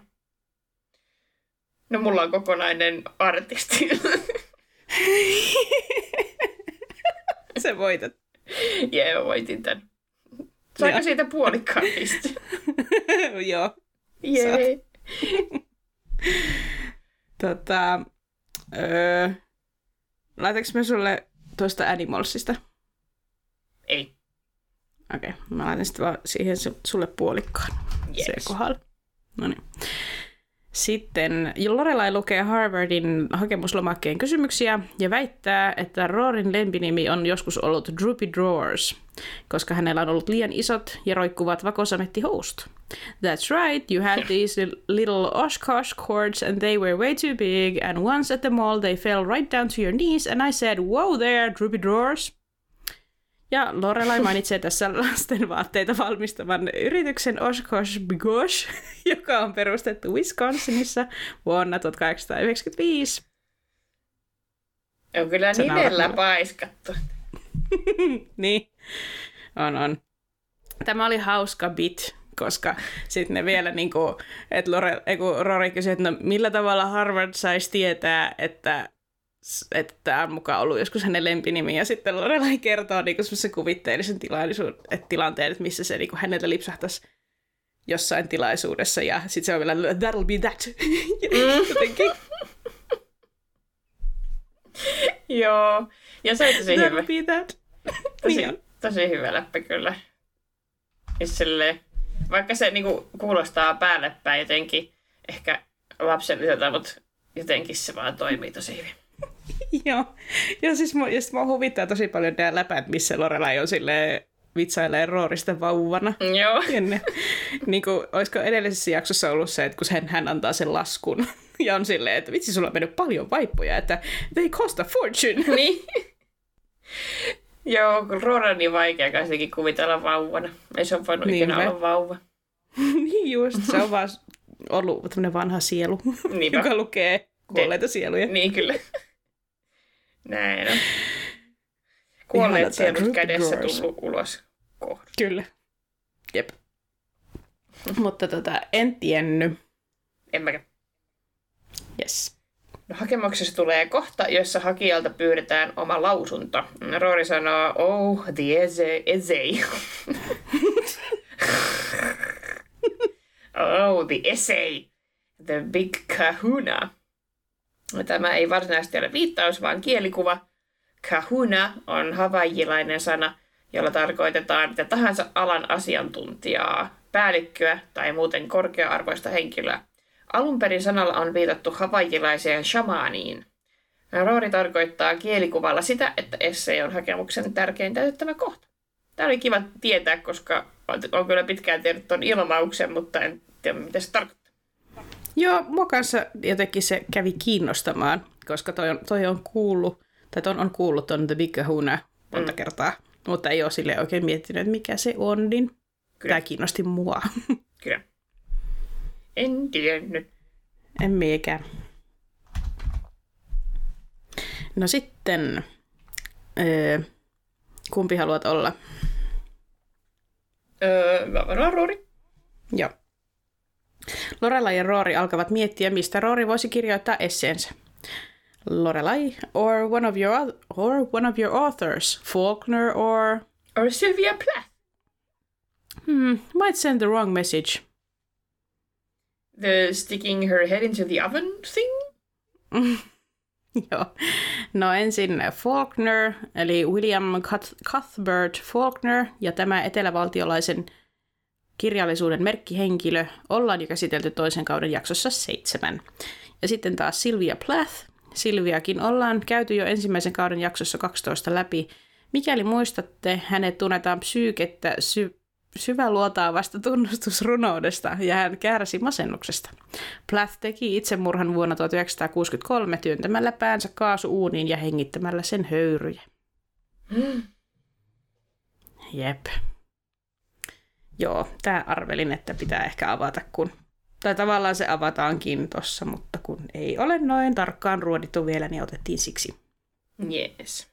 No mulla on kokonainen artisti. *laughs* Se voitat. Jee, mä voitin tän. Saiko Joo. siitä puolikkaan piste? *laughs* Joo. Jee. *laughs* Tota, öö, laitaks mä sulle tuosta Animalsista? Ei. Okei, okay. mä laitan sitten vaan siihen sulle puolikkaan. Yes. Se kohdalla. No niin. Sitten Lorelai lukee Harvardin hakemuslomakkeen kysymyksiä ja väittää, että Roorin lempinimi on joskus ollut Droopy Drawers, koska hänellä on ollut liian isot ja roikkuvat vakosamettihousut. That's right, you had these little Oshkosh cords and they were way too big and once at the mall they fell right down to your knees and I said, wow there, Droopy Drawers. Ja Lorelai mainitsee tässä lasten vaatteita valmistavan yrityksen Oshkosh B'gosh, *laughs* joka on perustettu Wisconsinissa vuonna 1895. On kyllä nimellä paiskattu. *laughs* niin, on, on. Tämä oli hauska bit, koska sitten ne vielä, niin kuin, että Lore, kun Rory kysyi, että no, millä tavalla Harvard saisi tietää, että että tämä on mukaan ollut joskus hänen lempinimi, ja sitten Lorelai kertoo niin semmoisen kuvitteellisen tilaisuuden, että tilanteen, että missä se niin kuin häneltä lipsahtaisi jossain tilaisuudessa, ja sitten se on vielä, that'll be that, *laughs* jotenkin. Joo, ja se on tosi hyvä. That'll be that. Tosi, Niin tosi hyvä läppä kyllä. Ja silleen, vaikka se niinku kuulostaa päälle päin jotenkin ehkä lapselliselta, mutta jotenkin se vaan toimii tosi hyvin. *laughs* Joo. Ja siis mua, sit mua huvittaa tosi paljon nämä läpät, missä Lorelai on silleen vitsailee Roorista vauvana. Joo. *laughs* Ne, niin kuin, olisiko edellisessä jaksossa ollut se, että kun hän, hän antaa sen laskun *laughs* ja on silleen, että vitsi, sulla on mennyt paljon vaippoja, että they cost a fortune. niin. Joo, kun Roora on niin vaikea kaikenkin kuvitella vauvana. Ei se ole voinut Niin ikinä vai? olla vauva. niin just, se on vaan ollut tämmöinen vanha sielu, Niinpä. joka lukee kuolleita sieluja. Niin kyllä. Näin on. *laughs* Kuolleet sielut kädessä tullut ulos kohdasta. Kyllä. Jep. *laughs* Mutta tota, en tiennyt. En mäkään. Yes. No, hakemuksessa tulee kohta, jossa hakijalta pyydetään oma lausunto. Roori sanoo, oh, the essay. essay. *laughs* oh, the essay. The big kahuna. Tämä ei varsinaisesti ole viittaus, vaan kielikuva. Kahuna on havaijilainen sana, jolla tarkoitetaan mitä tahansa alan asiantuntijaa, päällikköä tai muuten korkea-arvoista henkilöä. Alun perin sanalla on viitattu havaijilaiseen shamaaniin. Roori tarkoittaa kielikuvalla sitä, että essay on hakemuksen tärkein täytettävä kohta. Tämä oli kiva tietää, koska on kyllä pitkään tiedä tuon ilmauksen, mutta en tiedä, mitä se tarkoittaa. Joo, mua kanssa jotenkin se kävi kiinnostamaan, koska toi on, toi on kuullut, tai ton on kuullut ton The Big Kahuna monta mm. kertaa, mutta ei ole sille oikein miettinyt, että mikä se on, niin Kyllä. tämä kiinnosti mua. *laughs* Kyllä. En tiennyt. en miekään. No sitten, öö, kumpi haluat olla? Öö, mä varmaan. Joo. Lorelai ja Roori alkavat miettiä, mistä Roori voisi kirjoittaa esseensä. Lorelai, or one of your, or one of your authors, Faulkner or... Or Sylvia Plath. Hmm, might send the wrong message. The sticking her head into the oven thing? *laughs* Joo. No ensin Faulkner, eli William Cuth- Cuthbert Faulkner, ja tämä etelävaltiolaisen kirjallisuuden merkkihenkilö ollaan jo käsitelty toisen kauden jaksossa seitsemän. Ja sitten taas Sylvia Plath. Silviakin ollaan käyty jo ensimmäisen kauden jaksossa 12 läpi. Mikäli muistatte, hänet tunnetaan psyykettä sy- syväluotaavasta tunnustusrunoudesta ja hän kärsi masennuksesta. Plath teki itsemurhan vuonna 1963 työntämällä päänsä kaasuuuniin ja hengittämällä sen höyryjä. Jep. Joo, tää arvelin, että pitää ehkä avata, kun... Tai tavallaan se avataankin tossa, mutta kun ei ole noin tarkkaan ruodittu vielä, niin otettiin siksi. Yes.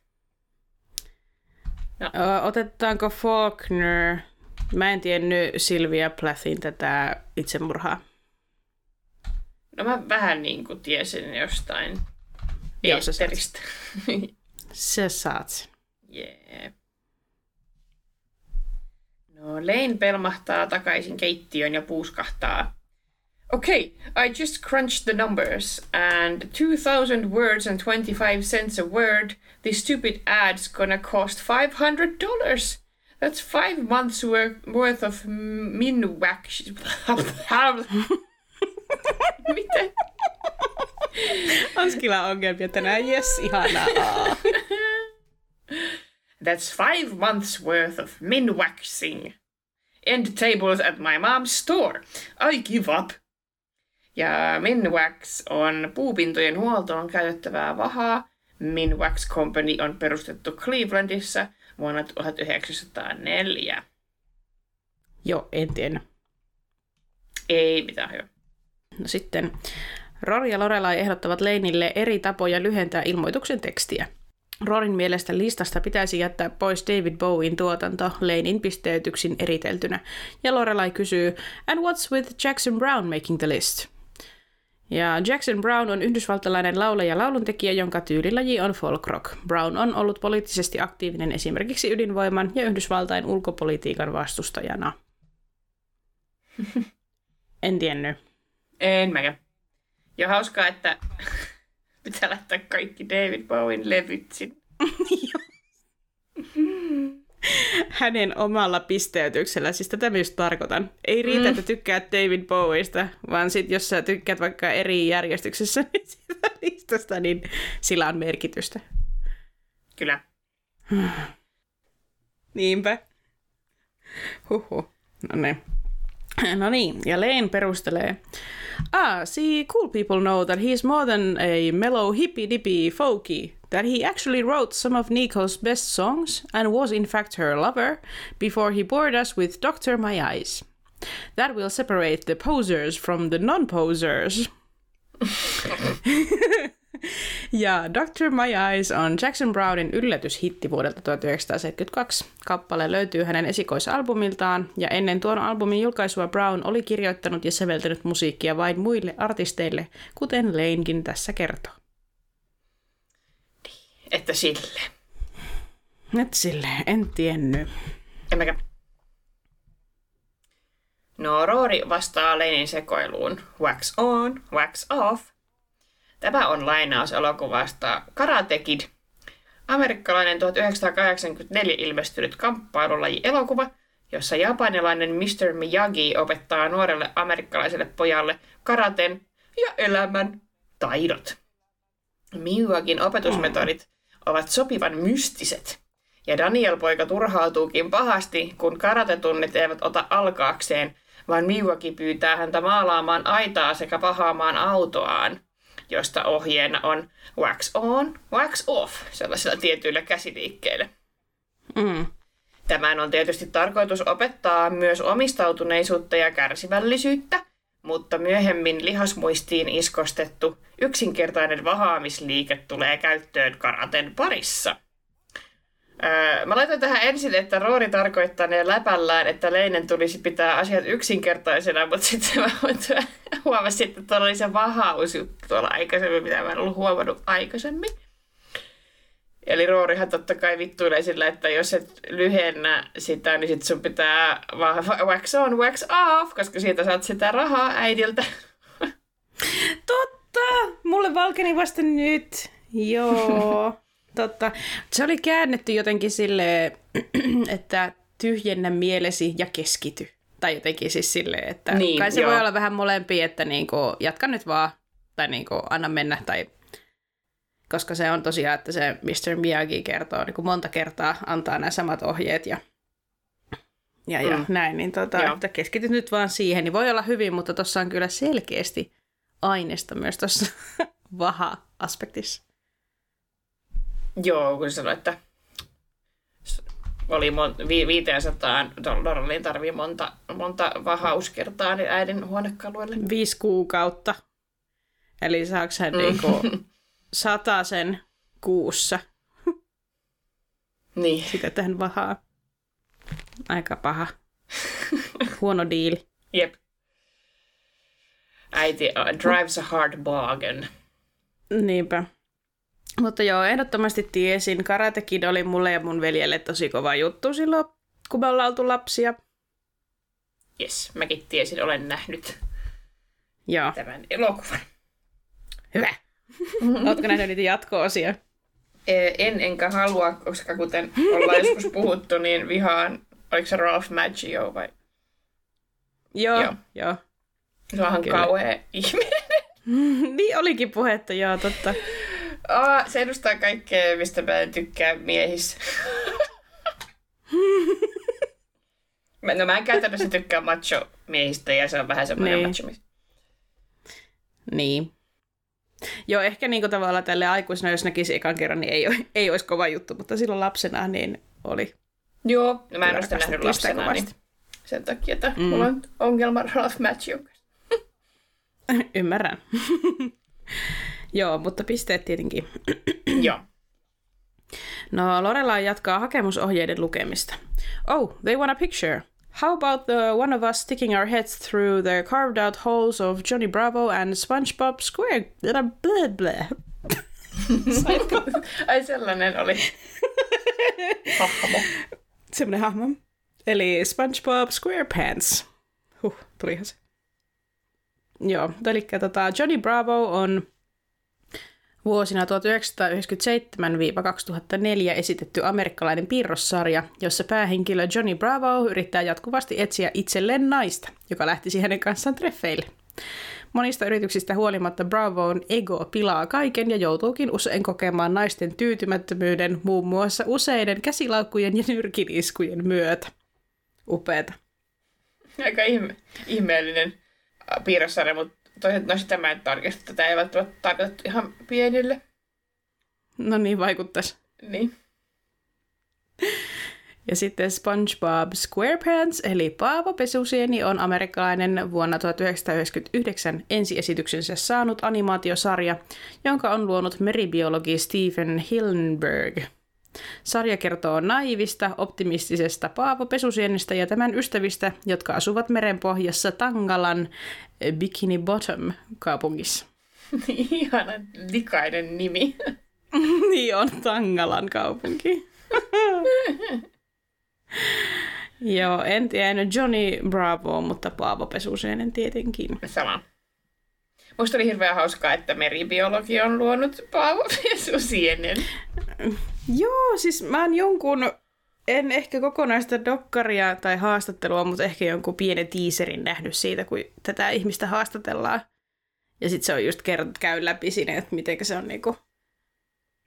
Ö, otetaanko Faulkner? Mä en tiennyt Sylvia Plathin tätä itsemurhaa. No mä vähän niin kuin tiesin jostain Joo, sä saat eetteristä. Se *laughs* saat sen. No Lane pelmahtaa takaisin keittiöön ja puuskahtaa. Okay, I just crunched the numbers, and 2,000 words and 25 cents a word. This stupid ad's gonna cost $500. That's five months wor- worth of minwax. *laughs* Miten? Anskilla on ongelmia tänään, jes, ihanaa. *laughs* That's five months worth of minwaxing. End tables at my mom's store. I give up. Ja Minwax on puupintojen huoltoon käytettävää vahaa. Minwax Company on perustettu Clevelandissa vuonna 1904. Joo, en tiedä. Ei mitään hyvä. No sitten Rory ja Lorelai ehdottavat Leinille eri tapoja lyhentää ilmoituksen tekstiä. Rorin mielestä listasta pitäisi jättää pois David Bowen tuotanto Leinin pisteytyksin eriteltynä, ja Lorelai kysyy, And what's with Jackson Brown making the list? Ja Jackson Brown on yhdysvaltalainen laulaja ja lauluntekijä, jonka tyylilaji on folk rock. Brown on ollut poliittisesti aktiivinen esimerkiksi ydinvoiman ja Yhdysvaltain ulkopolitiikan vastustajana. *laughs* en tiennyt. En mäkään. Ja hauskaa, että pitää lähteä kaikki David Bowen levyt sinne. hänen omalla pisteytyksellä. Siis tätä myös tarkoitan. Ei riitä, mm. että tykkäät David Bowieista, vaan sit jos sä tykkäät vaikka eri järjestyksessä *laughs* niin listasta, niin sillä on merkitystä. Kyllä. Niinpä. Huhu. No niin. *clears throat* No niin, ja Leen perustelee. Ah, see, cool people know that he's more than a mellow hippy-dippy folky that he actually wrote some of Nico's best songs and was in fact her lover before he bored us with Doctor My Eyes. That will separate the posers from the non-posers. *laughs* *laughs* *laughs* ja Doctor My Eyes on Jackson Brownin yllätyshitti vuodelta 1972. Kappale löytyy hänen esikoisalbumiltaan, ja ennen tuon albumin julkaisua Brown oli kirjoittanut ja säveltänyt musiikkia vain muille artisteille, kuten Lanekin tässä kertoo. Että sille. Että sille, en tiennyt. En mäkään. No, Roori vastaa Lenin sekoiluun. Wax on, wax off. Tämä on lainaus elokuvasta Karate Kid. Amerikkalainen 1984 ilmestynyt kamppailulaji elokuva, jossa japanilainen Mr. Miyagi opettaa nuorelle amerikkalaiselle pojalle karaten ja elämän taidot. Miyagin opetusmetodit ovat sopivan mystiset. Ja Daniel-poika turhautuukin pahasti, kun karatetunnit eivät ota alkaakseen, vaan Miyagi pyytää häntä maalaamaan aitaa sekä pahaamaan autoaan, josta ohjeena on wax on, wax off, sellaisilla tietyillä käsiliikkeillä. Mm. Tämän on tietysti tarkoitus opettaa myös omistautuneisuutta ja kärsivällisyyttä, mutta myöhemmin lihasmuistiin iskostettu yksinkertainen vahaamisliike tulee käyttöön karaten parissa. Öö, mä laitan tähän ensin, että Roori tarkoittaa ne läpällään, että Leinen tulisi pitää asiat yksinkertaisena, mutta sitten mä huomasin, että tuolla oli se vahausjuttu tuolla aikaisemmin, mitä mä en ollut huomannut aikaisemmin. Eli Roorihan totta kai vittuilee sillä, että jos et lyhennä sitä, niin sit sun pitää *laughs* wax on, wax off, koska siitä saat sitä rahaa äidiltä. Totta! Mulle valkeni vasta nyt. Joo. *laughs* Totta. Se oli käännetty jotenkin silleen, *clears throat* että tyhjennä mielesi ja keskity. Tai jotenkin siis silleen, että niin, kai se joo. voi olla vähän molempia, että niinku, jatka nyt vaan, tai niinku, anna mennä, tai koska se on tosiaan, että se Mr. Miyagi kertoo niin kuin monta kertaa, antaa nämä samat ohjeet ja, ja, ja mm. näin, niin tota, että keskityt nyt vaan siihen, niin voi olla hyvin, mutta tuossa on kyllä selkeästi aineesta myös tuossa *laughs* vaha-aspektissa. Joo, kun sanoit, että oli mon, vi, 500 dollariin tarvii monta, monta vahauskertaa niin äidin huonekaluille. Viisi kuukautta. Eli saako hän mm. niinku sen kuussa. Niin. Sitä tähän vahaa. Aika paha. Huono diili. Jep. Äiti uh, drives a hard bargain. Niinpä. Mutta joo, ehdottomasti tiesin. Karate Kid oli mulle ja mun veljelle tosi kova juttu silloin, kun me ollaan oltu lapsia. Yes, mäkin tiesin, olen nähnyt Joo, tämän elokuvan. hyvä. *laughs* Oletko nähnyt niitä jatko-osia? Eh, En enkä halua, koska kuten ollaan joskus puhuttu, niin vihaan, oliko se Ralph Macchio vai? Joo, Joo. joo. Se onhan Kyllä. kauhea ihminen. *laughs* niin olikin puhetta, joo, totta. Aa, se edustaa kaikkea, mistä mä en tykkää miehissä. Mä- no mä en käytännössä tykkää macho-miehistä ja se on vähän semmoinen Niin. macho Niin. Joo, ehkä niinku tavallaan tälle aikuisena, jos näkisi ekan kerran, niin ei, ei olisi kova juttu, mutta silloin lapsena niin oli. Joo, no mä en ole sitä nähnyt lapsena, niin sen takia, että mm. mulla on ongelma Ralph kanssa. *laughs* Ymmärrän. *laughs* Joo, mutta pisteet tietenkin. *clears throat* Joo. No, Lorelai jatkaa hakemusohjeiden lukemista. Oh, they want a picture. How about the one of us sticking our heads through the carved out holes of Johnny Bravo and SpongeBob Square... Blah, blah, blah. Ai sellainen oli. Hahmo. Semmoinen hahmo. Eli SpongeBob SquarePants. Huh, tulihan se. Joo, eli tota, Johnny Bravo on vuosina 1997-2004 esitetty amerikkalainen piirrossarja, jossa päähenkilö Johnny Bravo yrittää jatkuvasti etsiä itselleen naista, joka lähtisi hänen kanssaan treffeille. Monista yrityksistä huolimatta Bravoon ego pilaa kaiken ja joutuukin usein kokemaan naisten tyytymättömyyden muun muassa useiden käsilaukkujen ja nyrkiniskujen myötä. Upeeta. Aika ihme, ihmeellinen äh, piirrossarja, mutta no sitä mä en tarkista. Tätä ei välttämättä tarkoitettu ihan pienille. No niin, vaikuttaisi. Niin. Ja sitten SpongeBob SquarePants, eli Paavo Pesusieni, on amerikkalainen vuonna 1999 ensiesityksensä saanut animaatiosarja, jonka on luonut meribiologi Stephen Hillenberg. Sarja kertoo naivista, optimistisesta Paavo Pesusienistä ja tämän ystävistä, jotka asuvat merenpohjassa Tangalan Bikini Bottom kaupungissa. *laughs* Ihana likainen nimi. *laughs* niin on Tangalan kaupunki. *laughs* Joo, en tiennyt Johnny Bravo, mutta Paavo Pesuseenen tietenkin. Sama. Musta oli hirveän hauskaa, että meribiologi on luonut Paavo Pesusienen. Joo, siis mä oon jonkun, en ehkä kokonaista dokkaria tai haastattelua, mutta ehkä jonkun pienen tiiserin nähnyt siitä, kun tätä ihmistä haastatellaan. Ja sitten se on just kert- käy läpi siinä, että miten se on niinku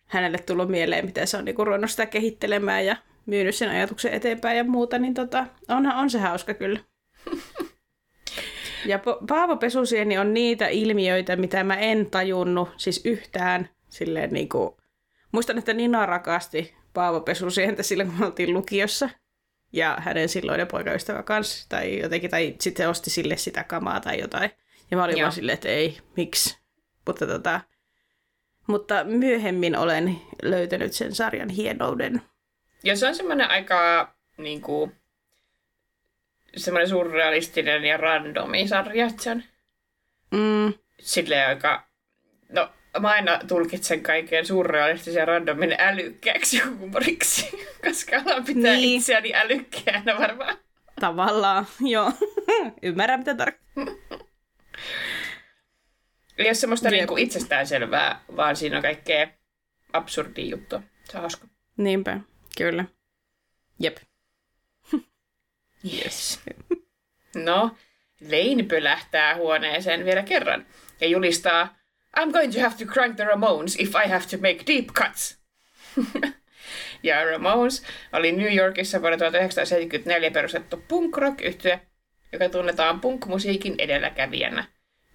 hänelle tullut mieleen, miten se on niinku ruvennut sitä kehittelemään ja myynyt sen ajatuksen eteenpäin ja muuta, niin tota, onhan on se hauska kyllä. *laughs* Ja Pa- Paavo Pesusieni on niitä ilmiöitä, mitä mä en tajunnut siis yhtään silleen niinku, muistan, että Nina rakasti Paavo Pesusientä silloin, kun me oltiin lukiossa. Ja hänen silloinen poikaystävä kanssa, tai jotenkin, tai sitten osti sille sitä kamaa tai jotain. Ja mä olin Joo. vaan silleen, että ei, miksi. Mutta, tota, mutta myöhemmin olen löytänyt sen sarjan hienouden. Ja se on semmoinen aika niin kuin, semmoinen surrealistinen ja randomi sarja. että Se on Mm, silleen aika... No, mä aina tulkitsen kaiken surrealistisen randomin älykkääksi huumoriksi, *laughs* koska alan pitää Niin. itseäni älykkäänä varmaan. tavallaan, *laughs* joo. Ymmärrän, mitä tarkoittaa. Ei ole semmoista Jep. niin kuin itsestäänselvää, vaan siinä on kaikkea absurdia juttua. Se on hauska. Niinpä, kyllä. Jep. *laughs* Yes. No, Lane pölähtää huoneeseen vielä kerran ja julistaa I'm going to have to crank the Ramones if I have to make deep cuts. *laughs* ja Ramones oli New Yorkissa vuonna 1974 perustettu punk rock yhtye, joka tunnetaan punk-musiikin edelläkävijänä.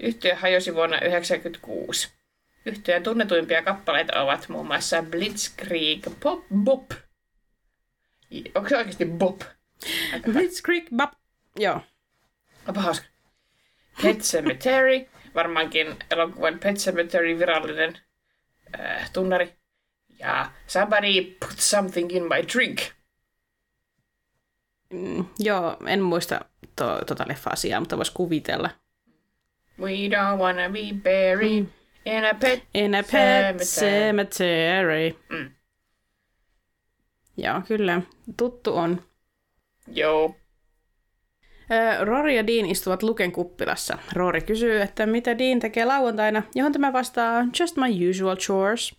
Yhtye hajosi vuonna 1996. Yhtyeen tunnetuimpia kappaleita ovat muun muassa Blitzkrieg Pop Bop. Onko se oikeasti Bop? Blitzkrieg, bap. Joo. Onpa hauska. Pet Cemetery, varmaankin elokuvan Pet Cemetery virallinen äh, tunnari. Ja Somebody put something in my drink. Mm, joo, en muista to, tota leffa-asiaa, mutta vois kuvitella. We don't wanna be buried in a pet In a pet Cemetery. cemetery. Mm. Joo, kyllä. Tuttu on. Joo. Rory ja Dean istuvat Luken kuppilassa. Rory kysyy, että mitä Dean tekee lauantaina, johon tämä vastaa just my usual chores.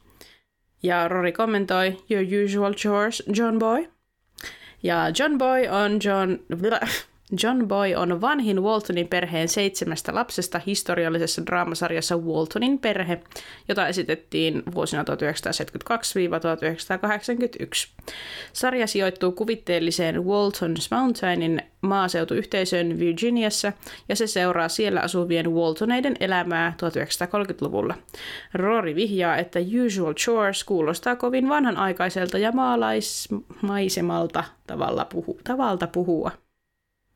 Ja Rory kommentoi, your usual chores, John Boy. Ja John Boy on John... *laughs* John Boy on vanhin Waltonin perheen seitsemästä lapsesta historiallisessa draamasarjassa Waltonin perhe, jota esitettiin vuosina 1972-1981. Sarja sijoittuu kuvitteelliseen Walton's Mountainin maaseutuyhteisöön Virginiassa ja se seuraa siellä asuvien Waltoneiden elämää 1930-luvulla. Rory vihjaa, että Usual Chores kuulostaa kovin vanhanaikaiselta ja maalaismaisemalta tavalla puhu, tavalta puhua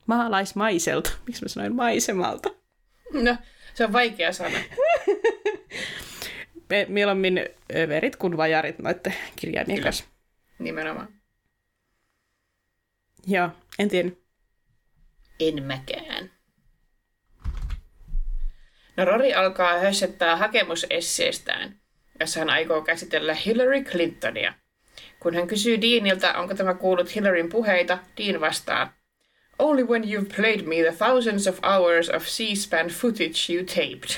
maalaismaiselta. Miksi mä sanoin maisemalta? No, se on vaikea sana. Me, mieluummin verit kuin vajarit noiden kirjaimien kanssa. Nimenomaan. Joo, en tiedä. En mäkään. No Rory alkaa hössettää hakemusesseestään, jossa hän aikoo käsitellä Hillary Clintonia. Kun hän kysyy Deanilta, onko tämä kuullut Hillaryn puheita, Dean vastaa, Only when you've played me the thousands of hours of C-SPAN footage you taped.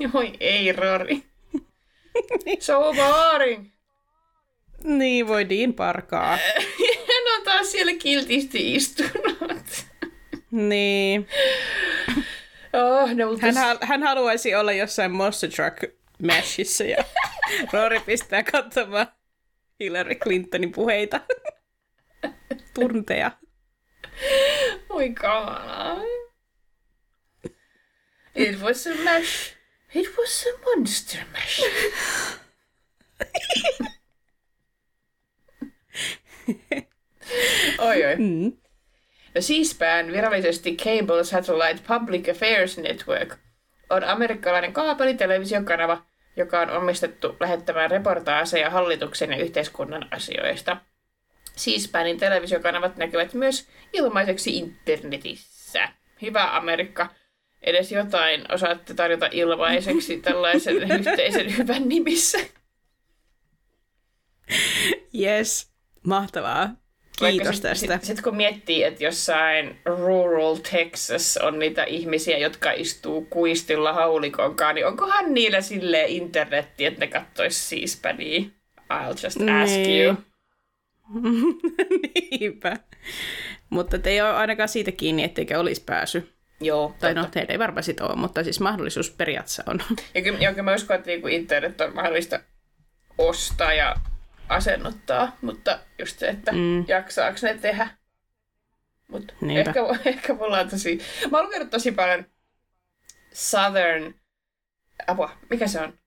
*laughs* Oi ei, Rory. So boring. Niin, voi Dean parkaa. Hän *laughs* on taas siellä kiltisti istunut. Niin. Oh, no, mutta... hän, hän haluaisi olla jossain Monster Truck Mashissa ja *laughs* Rory pistää katsomaan Hillary Clintonin puheita. Tunteja. Oi kamalaa. It was a mash. It was a monster mash. oi oi. Mm. No C-SPAN, virallisesti Cable Satellite Public Affairs Network, on amerikkalainen kaapelitelevisiokanava, joka on omistettu lähettämään reportaaseja hallituksen ja yhteiskunnan asioista – C-SPANin televisiokanavat näkyvät myös ilmaiseksi internetissä. Hyvä Amerikka. Edes jotain osaatte tarjota ilmaiseksi tällaisen *laughs* yhteisen hyvän nimissä. Yes, mahtavaa. Kiitos sit, tästä. Sitten sit kun miettii, että jossain rural Texas on niitä ihmisiä, jotka istuu kuistilla haulikonkaan, niin onkohan niillä sille internetti, että ne kattois c I'll just ask niin. you. *laughs* Niinpä. Mutta ei ole ainakaan siitä kiinni, etteikö olisi pääsy. Joo, Tai no, teillä ei varmaan sit ole, mutta siis mahdollisuus periaatteessa on. *laughs* Ja kyllä, ja kyllä mä uskon, että niinku internet on mahdollista ostaa ja asennuttaa, mutta just se, että mm. jaksaako ne tehdä. Mutta ehkä, *laughs* ehkä mulla on tosi... Mä oon lukenut tosi paljon Southern... Apua, mikä se on?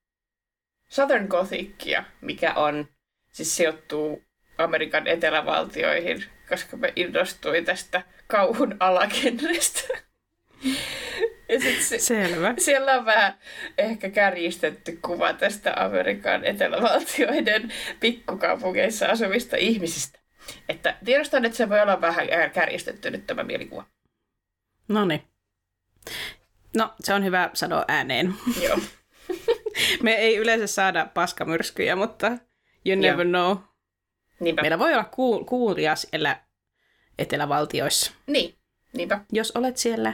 Southern Gothicia, mikä on... Siis sijoittuu Amerikan etelävaltioihin, koska me innostuin tästä kauhun alagenrestä. *laughs* Ja sit se, Selvä. Siellä on vähän ehkä kärjistetty kuva tästä Amerikan etelävaltioiden pikkukaupungeissa asuvista ihmisistä. Että tiedostan, että se voi olla vähän kärjistetty nyt tämä mielikuva. No niin. No, se on hyvä sanoa ääneen. Joo. *laughs* Me ei yleensä saada paskamyrskyjä, mutta you never Joo. know. Niinpä. Meillä voi olla kuul- kuulia siellä etelävaltioissa. Niin, niinpä. Jos olet siellä,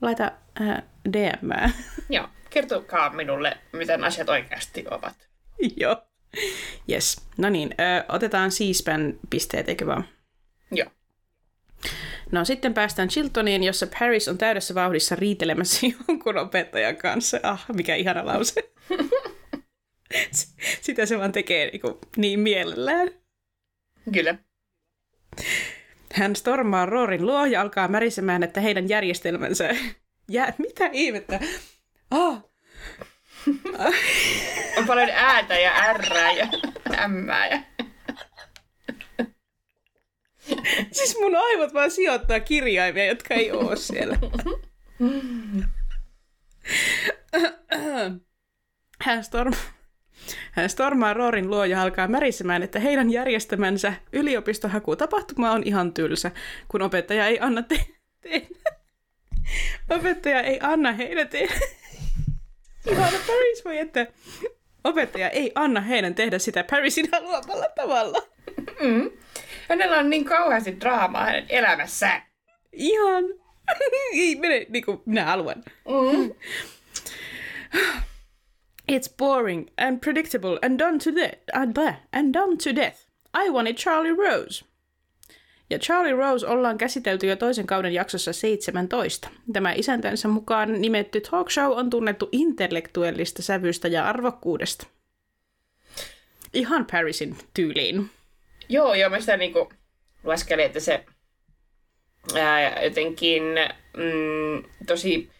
laita äh, DM. *laughs* Joo, kertokaa minulle, miten asiat oikeasti ovat. Joo. Yes. No niin, ö, otetaan siispän pisteet, eikö vaan? Joo. No sitten päästään Chiltoniin, jossa Paris on täydessä vauhdissa riitelemässä *laughs* jonkun opettajan kanssa. Ah, mikä ihana lause. *laughs* Sitä se vaan tekee niin, kuin, niin mielellään. Kyllä. Hän stormaa Roorin luo ja alkaa märisemään, että heidän järjestelmänsä... *laughs* Jää, mitä ihmettä? Oh. On paljon äätä ja ärrää ja ämmää ja... Siis mun aivot vaan sijoittaa kirjaimia, jotka ei oo siellä. *laughs* Hän stormaa stormaa Roorin luo ja alkaa märisemään, että heidän järjestämänsä yliopistohakutapahtuma on ihan tylsä, kun opettaja ei anna te- tehdä. Opettaja ei anna heidän tehdä. Ihana Paris voi, että opettaja ei anna heidän tehdä sitä Parisin haluamalla tavalla. Mm. Hänellä on niin kauheasti draamaa hänen elämässään. Ihan. *laughs* Ei mene niin kuin minä haluan. Mm. *laughs* It's boring and predictable and done to death. And done to death. I wanted Charlie Rose. Ja Charlie Rose ollaan käsitelty jo toisen kauden jaksossa 17. Tämä isäntänsä mukaan nimetty talk show on tunnettu intellektuellista sävystä ja arvokkuudesta. Ihan Parisin tyyliin. Joo, joo, mä sitä niinku lueskelin, että se ää, jotenkin mm, tosi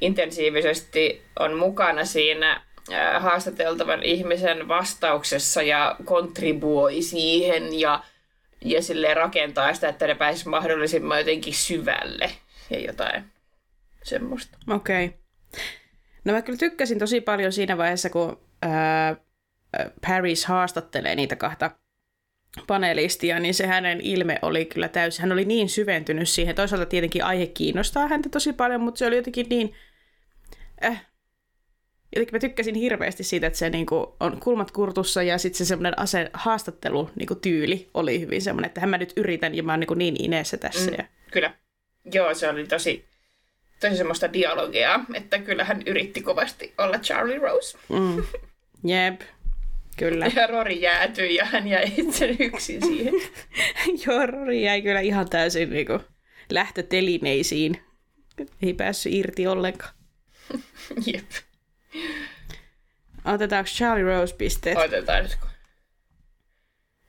intensiivisesti on mukana siinä haastateltavan ihmisen vastauksessa ja kontribuoi siihen ja, ja sille rakentaa sitä, että ne pääsisi mahdollisimman jotenkin syvälle ja jotain semmoista. Okei. Okay. No mä kyllä tykkäsin tosi paljon siinä vaiheessa, kun ää, Paris haastattelee niitä kahta panelistia, niin se hänen ilme oli kyllä täysin, hän oli niin syventynyt siihen. Toisaalta tietenkin aihe kiinnostaa häntä tosi paljon, mutta se oli jotenkin niin, äh, jotenkin mä tykkäsin hirveästi siitä, että se niinku on kulmat kurtussa ja sitten se semmoinen ase, haastattelu niinku tyyli oli hyvin semmoinen, että hän mä nyt yritän ja mä oon niinku niin ineessä tässä. Mm, ja... Kyllä. Joo, se oli tosi, tosi semmoista dialogia, että kyllä hän yritti kovasti olla Charlie Rose. Mm. Jep, Kyllä. Ja Rori jäätyi ja hän jäi itse yksin siihen. *laughs* Joo, Rori jäi kyllä ihan täysin niin kuin, lähtötelineisiin. Ei päässyt irti ollenkaan. *laughs* Jep. Otetaanko Charlie Rose pisteet? Otetaan nyt.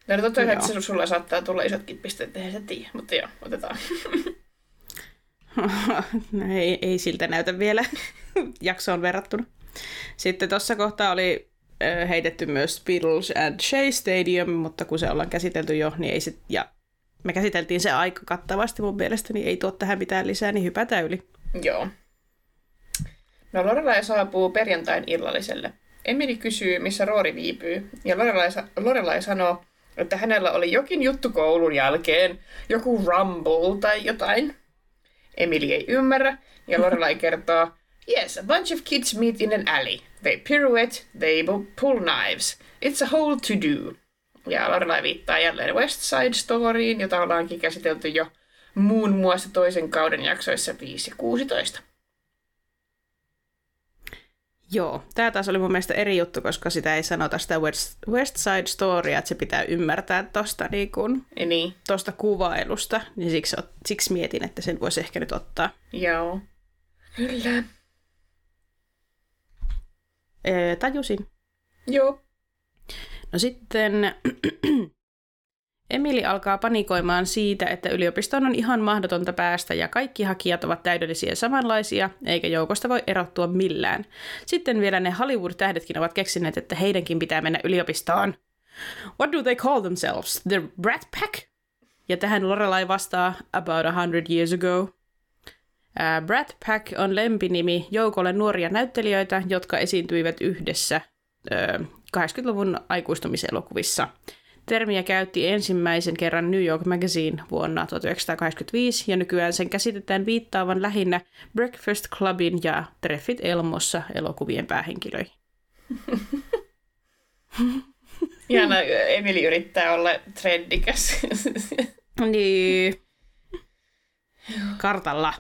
No, no totta että se sulla saattaa tulla isotkin pisteet, eihän se tiedä, mutta joo, otetaan. *laughs* no, ei, ei siltä näytä vielä *laughs* jaksoon verrattuna. Sitten tuossa kohtaa oli heitetty myös Beatles and Shea Stadium, mutta kun se ollaan käsitelty jo, niin ei sit, ja me käsiteltiin se aika kattavasti mun mielestä, niin ei tuo tähän mitään lisää, niin hypätä yli. Joo. No Lorelai saapuu perjantain illalliselle. Emily kysyy, missä Roori viipyy, ja Lorelai, Lorelai sanoo, että hänellä oli jokin juttu koulun jälkeen, joku rumble tai jotain. Emily ei ymmärrä, ja Lorelai *laughs* kertoo, Yes, a bunch of kids meet in an alley. They pirouette, they pull knives. It's a whole to-do. Ja Lorelai viittaa jälleen West Side Storyin, jota ollaankin käsitelty jo muun muassa toisen kauden jaksoissa 5 ja 16. Joo, tämä taas oli mun mielestä eri juttu, koska sitä ei sanota sitä West, West Side Storya, että se pitää ymmärtää tuosta niin kun, niin. tosta kuvailusta, niin siksi, siksi mietin, että sen voisi ehkä nyt ottaa. Joo, kyllä. Ee, tajusin. Joo. No sitten *clears throat* Emili alkaa panikoimaan siitä, että yliopistoon on ihan mahdotonta päästä ja kaikki hakijat ovat täydellisiä samanlaisia, eikä joukosta voi erottua millään. Sitten vielä ne Hollywood-tähdetkin ovat keksineet, että heidänkin pitää mennä yliopistoon. What do they call themselves? The Brat Pack? Ja tähän Lorelai vastaa about a hundred years ago. Uh, Brat Pack on lempinimi joukolle nuoria näyttelijöitä, jotka esiintyivät yhdessä uh, 80-luvun aikuistumiselokuvissa. Termiä käytti ensimmäisen kerran New York Magazine vuonna 1985 ja nykyään sen käsitetään viittaavan lähinnä Breakfast Clubin ja Treffit Elmossa elokuvien päähenkilöihin. *laughs* Ihana, Emili yrittää olla trendikäs. *laughs* niin. Kartalla.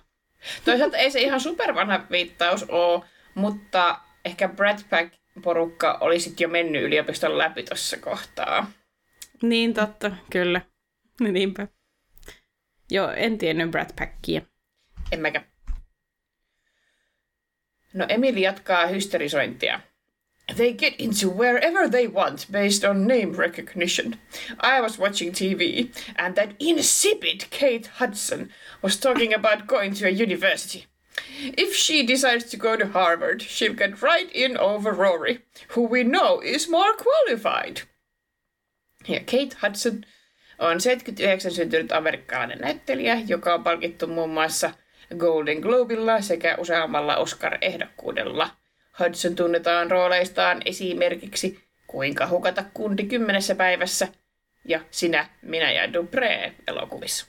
Toisaalta ei se ihan supervanha viittaus ole, mutta ehkä Brad Pack-porukka oli sitten jo mennyt yliopiston läpi tuossa kohtaa. Niin totta, kyllä. *laughs* Niinpä. Joo, en tiennyt Brad Packia. En mäkään. No Emily jatkaa hysterisointia. They get into wherever they want based on name recognition. I was watching TV, and that insipid Kate Hudson was talking about going to a university. If she decides to go to Harvard, she'll get right in over Rory, who we know is more qualified. Ja Kate Hudson on 79 syntynyt amerikkalainen näyttelijä, joka on palkittu muun muassa Golden Globilla sekä useammalla Oscar-ehdokkuudella. Hudson tunnetaan rooleistaan esimerkiksi Kuinka hukata kundi kymmenessä päivässä ja Sinä, minä ja Dupré elokuvissa.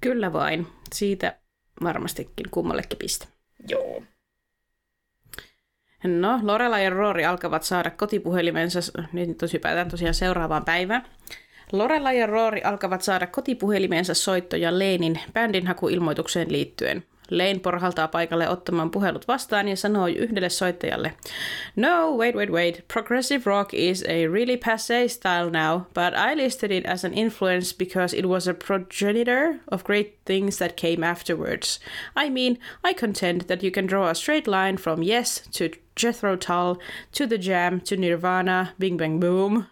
Kyllä vain. Siitä varmastikin kummallekin piste. Joo. No, Lorela ja Rory alkavat saada kotipuhelimensa, nyt tos hypätään tosiaan seuraavaan päivään. Lorella ja Rory alkavat saada kotipuhelimeensa soittoja Leinin bändinhakuilmoitukseen liittyen. Lane porhaltaa paikalle ottamaan puhelut vastaan ja sanoi yhdelle soittajalle, No, wait, wait, wait. Progressive rock is a really passé style now, but I listed it as an influence because it was a progenitor of great things that came afterwards. I mean, I contend that you can draw a straight line from Yes to Jethro Tull to The Jam to Nirvana, Bing Bang Boom.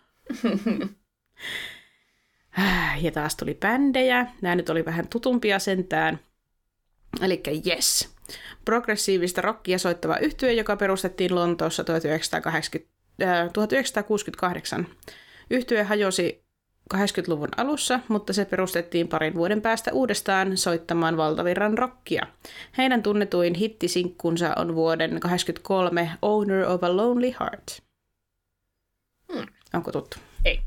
*sighs* ja taas tuli bändejä. Nämä nyt oli vähän tutumpia sentään. Eli Yes. Progressiivista rockia soittava yhtye, joka perustettiin Lontoossa 1980, äh, 1968. Yhtye hajosi 80-luvun alussa, mutta se perustettiin parin vuoden päästä uudestaan soittamaan valtavirran rockia. Heidän tunnetuin hittisinkkunsa on vuoden 83 Owner of a Lonely Heart. Hmm. Onko tuttu? Ei.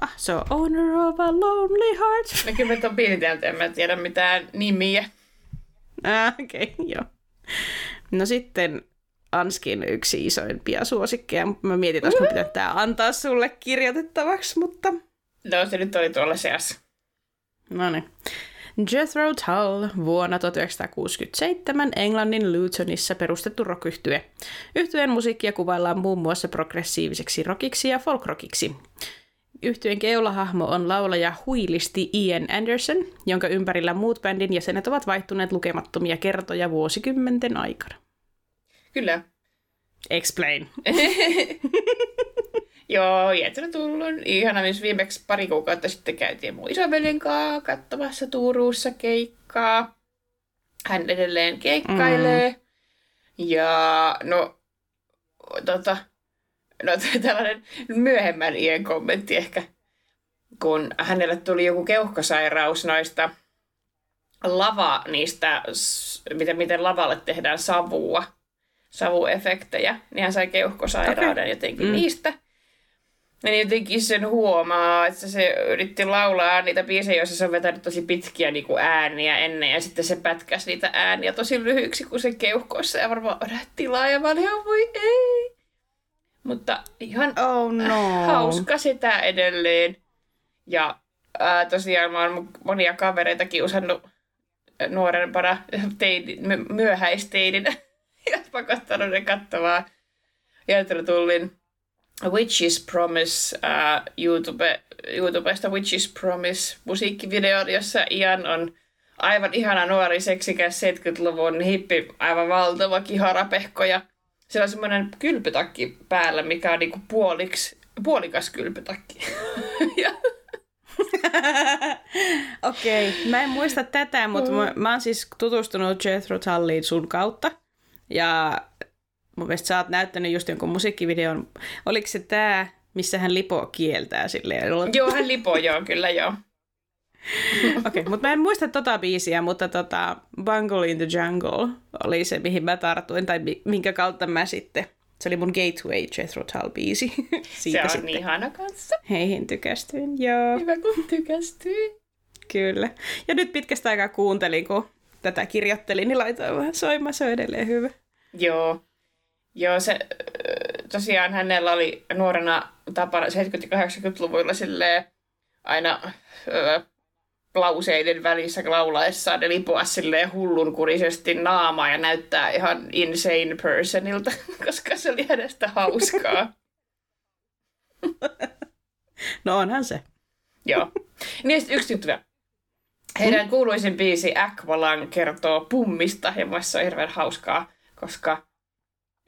Ah, se on Owner of a Lonely Heart. No kyllä mä ton biisin tiedän, en mä tiedä mitään nimiä. Ah, okei, okay, joo. No sitten Anskin yksi isoimpia suosikkeja. Mä mietin, että mun pitää tää antaa sulle kirjoitettavaksi, mutta... No se nyt oli tuolla seassa. No niin. Jethro Tull, vuonna 1967 Englannin Lutonissa perustettu rockyhtye. Yhtyeen musiikkia kuvaillaan muun muassa progressiiviseksi rockiksi ja folkrockiksi. Yhtyeen keulahahmo on laulaja huilisti Ian Anderson, jonka ympärillä muut bändin jäsenet ovat vaihtuneet lukemattomia kertoja vuosikymmenten aikana. Kyllä. Explain. *laughs* Joo, Jethro Tull on ihana, myös viimeksi pari kuukautta sitten käytiin mun isoveljen kanssa katsomassa Turussa keikkaa. Hän edelleen keikkailee. Mm. Ja no, tota, no tällainen myöhemmän iän kommentti ehkä, kun hänelle tuli joku keuhkosairaus noista lava niistä, miten, miten lavalle tehdään savua, savuefektejä, niin hän sai keuhkosairauden okay. jotenkin mm. niistä. Ja niin jotenkin sen huomaa, että se yritti laulaa niitä biisejä, joissa se on vetänyt tosi pitkiä niin kuin ääniä ennen, ja sitten se pätkäsi niitä ääniä tosi lyhyiksi, kun se keuhkoissa, ja varmaan odät tilaa, ja mä olin ihan, voi ei. Mutta ihan oh no. hauska sitä edelleen. Ja ää, tosiaan mä oon monia kavereitakin usannut nuorempana teini, myöhäisteininä *laughs* ja pakottanut ne katsomaan Tullin Witch's Promise uh, YouTube, YouTubesta Witch's Promise musiikkivideo, jossa Ian on aivan ihana nuori seksikäs 70-luvun hippi, aivan valtava kiharapehko ja siellä on semmoinen kylpytakki päällä, mikä on niinku puoliksi, puolikas kylpytakki. *laughs* *laughs* Okei, okay. mä en muista tätä, mutta mä, mä oon siis tutustunut Jethro Tulliin sun kautta. Ja mun mielestä sä oot näyttänyt just jonkun musiikkivideon. Oliko se tää, missä hän lipo kieltää silleen? *laughs* Joo, hän lipo, joo, kyllä joo. Okei, okay, mutta mä en muista tota biisiä, mutta tota Bungle in the Jungle oli se, mihin mä tartuin, tai minkä kautta mä sitten, se oli mun Gateway Jethro Tull biisi. *laughs* Siitä se on sitten ihana kanssa. Heihin tykästyin, joo. Hyvä kun tykästyin. Kyllä. Ja nyt pitkästä aikaa kuuntelin, kun tätä kirjoittelin, niin laitoin vähän soimaan, se on edelleen hyvä. Joo. Joo, se tosiaan hänellä oli nuorena tapana 70-80-luvuilla silleen aina öö, lauseiden välissä laulaessaan lipoa silleen hullunkurisesti naamaa ja näyttää ihan insane personilta, *laughs* koska se oli hänestä hauskaa. *laughs* No onhan se. Joo. Niin yksi juttu vielä. Heidän kuuluisin biisi Aqualang kertoo pummista ja mun se on hirveän hauskaa, koska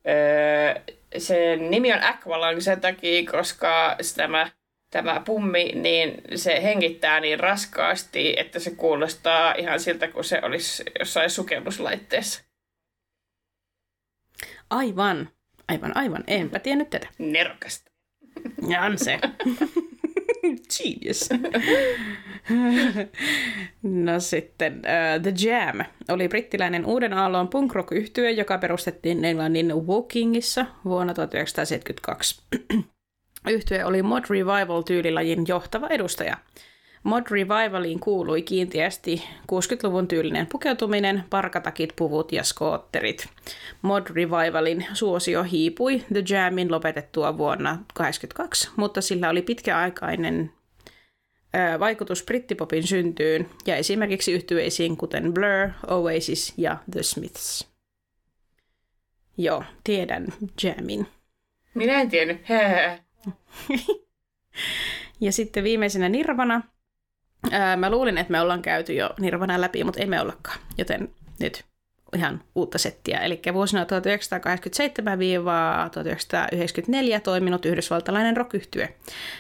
öö, sen nimi on Aqualang sen takia, koska tämä tämä pummi, niin se hengittää niin raskaasti, että se kuulostaa ihan siltä, kuin se olisi jossain sukelluslaitteessa. Aivan, aivan, aivan. Enpä tiennyt tätä. Nerokasta. Ja on se. *laughs* *laughs* Genius. *laughs* no sitten uh, The Jam oli brittiläinen uuden aallon punk rock yhtye joka perustettiin Englannin Wokingissa vuonna 1972. *clears throat* Yhtye oli mod revival-tyylilajin johtava edustaja. Mod Revivaliin kuului kiinteästi 60-luvun tyylinen pukeutuminen, parkatakit, puvut ja skootterit. Mod Revivalin suosio hiipui The Jamin lopetettua vuonna 1982, mutta sillä oli pitkäaikainen vaikutus brittipopin syntyyn ja esimerkiksi yhtyeisiin kuten Blur, Oasis ja The Smiths. Joo, tiedän Jamin. Minä en tiennyt. *laughs* ja sitten viimeisenä Nirvana. Ää, mä luulin, että me ollaan käyty jo Nirvana läpi, mutta emme ollakaan. Joten nyt ihan uutta settiä. Eli vuosina 1987-1994 toiminut yhdysvaltalainen rock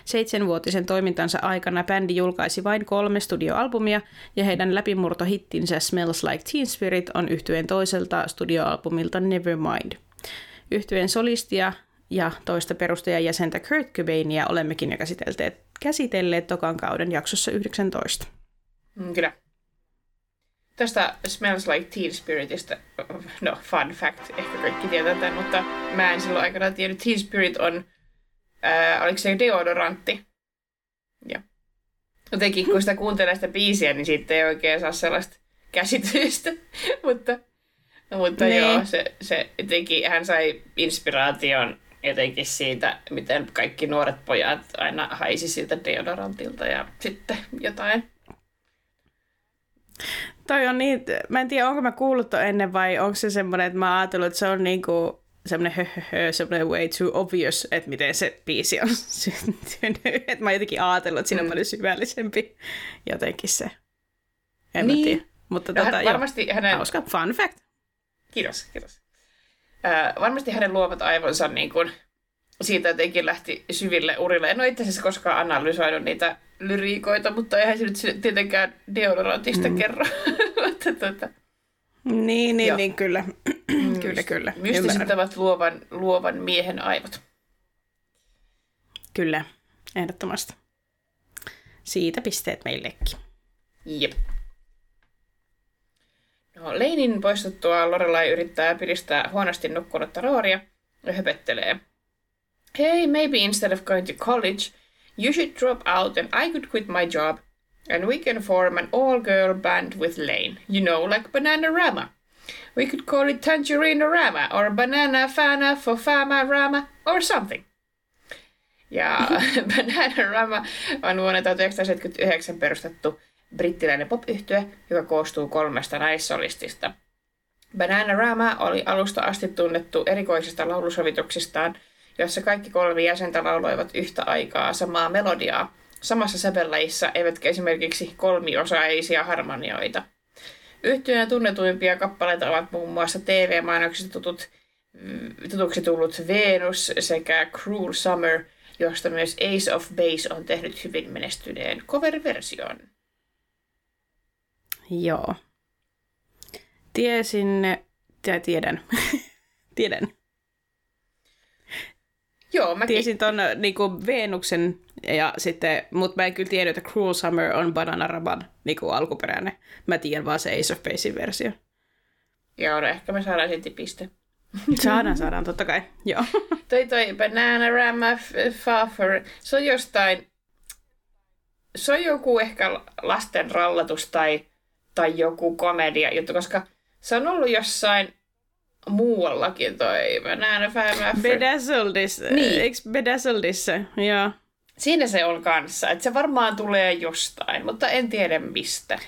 Seitsemänvuotisen toimintansa aikana bändi julkaisi vain kolme studioalbumia, ja heidän läpimurtohittinsä Smells Like Teen Spirit on yhtyeen toiselta studioalbumilta Nevermind. Yhtyeen solistia ja toista perustajajäsentä Kurt Cobainia olemmekin jo käsitelleet, käsitelleet tokan kauden jaksossa 19. Mm, kyllä. Tästä Smells Like Teen Spiritistä, no fun fact, ehkä kaikki tietää tämän, mutta mä en silloin aikana tiennyt. Teen Spirit on, ää, oliko se deodorantti? Ja. Jotenkin kun sitä kuuntelee sitä biisiä, niin siitä ei oikein saa sellaista käsitystä, *laughs* mutta, mutta joo, se, se jotenkin, hän sai inspiraation jotenkin siitä, miten kaikki nuoret pojat aina haisi siltä deodorantilta ja sitten jotain Toi on niin, mä en tiedä, onko mä kuullut ennen vai onko se semmoinen, että mä ajatellut, että se on niinku semmoinen höhöhö, semmoinen way too obvious, että miten se biisi on *laughs* syntynyt. Että mä jotenkin ajatellut, että siinä on mm. paljon syvällisempi jotenkin se. En niin. mä tiedä. Mutta no, tota, hän, varmasti jo, hänen... hauska fun fact. Kiitos, kiitos. Äh, varmasti hänen luovat aivonsa niin kuin, siitä jotenkin lähti syville urille. En ole itse asiassa koskaan analysoinut niitä lyriikoita, mutta eihän se nyt tietenkään deodorantista mm. kerro. *laughs* mutta, tuota, niin, niin, niin, kyllä. Mm. *clears throat* kyllä, kyllä. Mystiset ovat luovan, luovan miehen aivot. Kyllä, ehdottomasti. Siitä pisteet meillekin. Jep. No, Leinin poistuttua Lorelai yrittää piristää huonosti nukkunutta Rooria ja höpettelee. Hey, maybe instead of going to college, You should drop out and I could quit my job. And we can form an all girl band with Lane. You know, like Bananarama. We could call it Tangerine Rama or Banana Fana for Fama Rama or something. Ja *laughs* Bananarama on vuonna 1979 perustettu brittiläinen pop joka koostuu kolmesta naissolistista. Bananarama oli alusta asti tunnettu erikoisista laulusovituksistaan – jossa kaikki kolme jäsentä lauloivat yhtä aikaa samaa melodiaa, samassa sävellajissa eivätkä esimerkiksi kolmiosaisia harmonioita. Yhtyeen tunnetuimpia kappaleita ovat muun muassa TV-mainoksista tutut, tutuksi tullut Venus sekä Cruel Summer, josta myös Ace of Base on tehnyt hyvin menestyneen cover-version. Joo. Tiesin, tai tiedän, *laughs* tiedän, Joo, mäkin. Tiesin ton niin kuin Venuksen, ja sitten, mutta mä en kyllä tiedä, että Cruel Summer on Bananaraban niin kuin alkuperäinen. Mä tiedän vaan se Ace of Basein versio. Joo, no ehkä me saadaan silti piste. *laughs* Saadaan, saadaan, totta kai. Joo. *laughs* toi toi Bananarama Faffer, se on jostain, se on joku ehkä lasten rallatus tai, tai joku komedia juttu, koska se on ollut jossain muuallakin toi Banana Fire Bedazzledissa, niin. eikö Bedazzledissa, joo. Siinä se on kanssa, että se varmaan tulee jostain, mutta en tiedä mistä.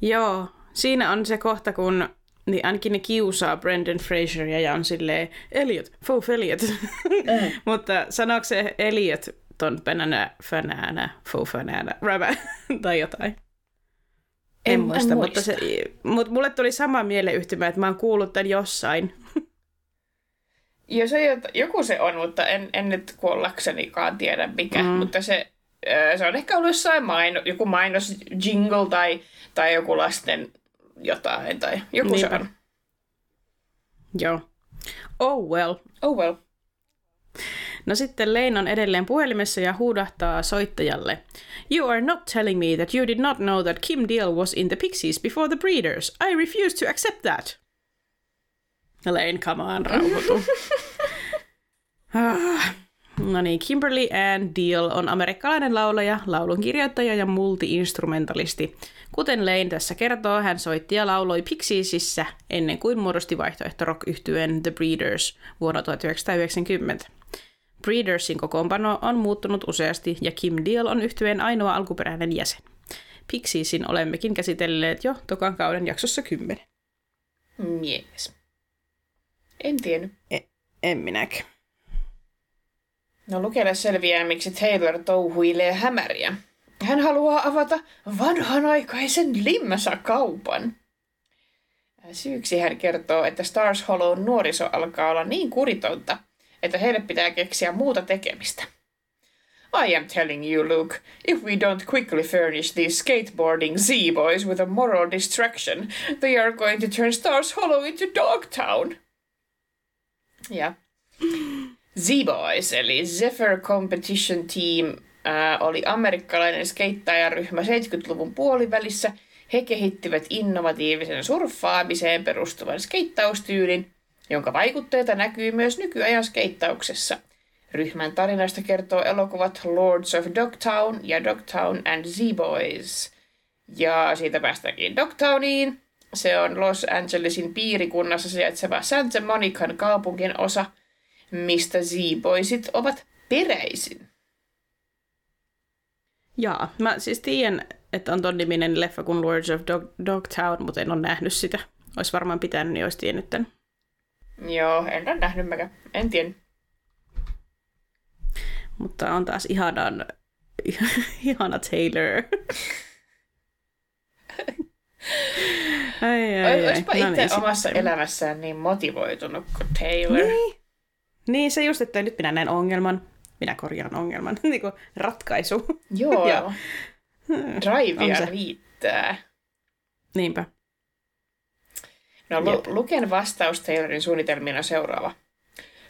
Joo, siinä on se kohta, kun niin ainakin ne kiusaa Brendan Fraseria ja on silleen, Elliot, Fouf Elliot. Mm. *laughs* mutta sanooko se Elliot ton Banana Fanana, Fouf Fanana, tai jotain? En, en muista, en mutta, se, mutta mulle tuli sama mieleyhtymä, että mä oon kuullut tämän jossain. *laughs* Joo, se, joku se on, mutta en, en nyt kuollaksenikaan tiedä mikä. Mm. Mutta se, se on ehkä ollut jossain maino, joku mainos, jingle tai, tai joku lasten jotain. Tai joku Niinpä. se on. Joo. Oh well. Oh well. No sitten Lane on edelleen puhelimessa ja huudahtaa soittajalle. You are not telling me that you did not know that Kim Deal was in the Pixies before the Breeders. I refuse to accept that. Lane, come on, rauhoitu. *laughs* ah. No niin, Kimberly Ann Deal on amerikkalainen laulaja, laulunkirjoittaja ja multi-instrumentalisti. Kuten Lane tässä kertoo, hän soitti ja lauloi Pixiesissä ennen kuin muodosti vaihtoehto rock The Breeders vuonna 1990. Breedersin kokoonpano on muuttunut useasti ja Kim Deal on yhtyeen ainoa alkuperäinen jäsen. Pixiesin olemmekin käsitelleet jo tokan kauden jaksossa 10. Yes. En tiennyt. E- en minäkään. No lukelle selviää, miksi Taylor touhuilee hämäriä. Hän haluaa avata vanhanaikaisen limmäsä-kaupan. Syyksi hän kertoo, että Stars Hollow nuoriso alkaa olla niin kuritonta, että heille pitää keksiä muuta tekemistä. I am telling you, Luke, if we don't quickly furnish these skateboarding Z-boys with a moral distraction, they are going to turn Stars Hollow into Dogtown. Ja Z-Boys, eli Zephyr Competition Team, ää, oli amerikkalainen skeittajaryhmä 70-luvun puolivälissä. He kehittivät innovatiivisen surffaamiseen perustuvan skeittaustyylin, jonka vaikutteita näkyy myös nykyajan skeittauksessa. Ryhmän tarinasta kertoo elokuvat Lords of Dogtown ja Dogtown and Z-Boys. Ja siitä päästäänkin Dogtowniin. Se on Los Angelesin piirikunnassa sijaitseva Santa Monican kaupungin osa, mistä Z-Boysit ovat peräisin. Jaa, mä siis tiedän, että on ton niminen leffa kuin Lords of Dog, Dogtown, mutta en ole nähnyt sitä. Olisi varmaan pitänyt, niin olisi tiennyt tämän. Joo, en ole nähnyt mäkään. En tiedä. Mutta on taas ihanan, *laughs* ihana Taylor. ai, ai, ai. Olisipa No itse niin, omassa sitten- elämässään niin motivoitunut kuin Taylor. Niin. niin, se just, että nyt minä näen ongelman. Minä korjaan ongelman. *laughs* niin kuin ratkaisu. Joo. *laughs* Joo. Drivea riittää. Niinpä. No, lu-. Luken vastaus Taylorin suunnitelmiin on seuraava.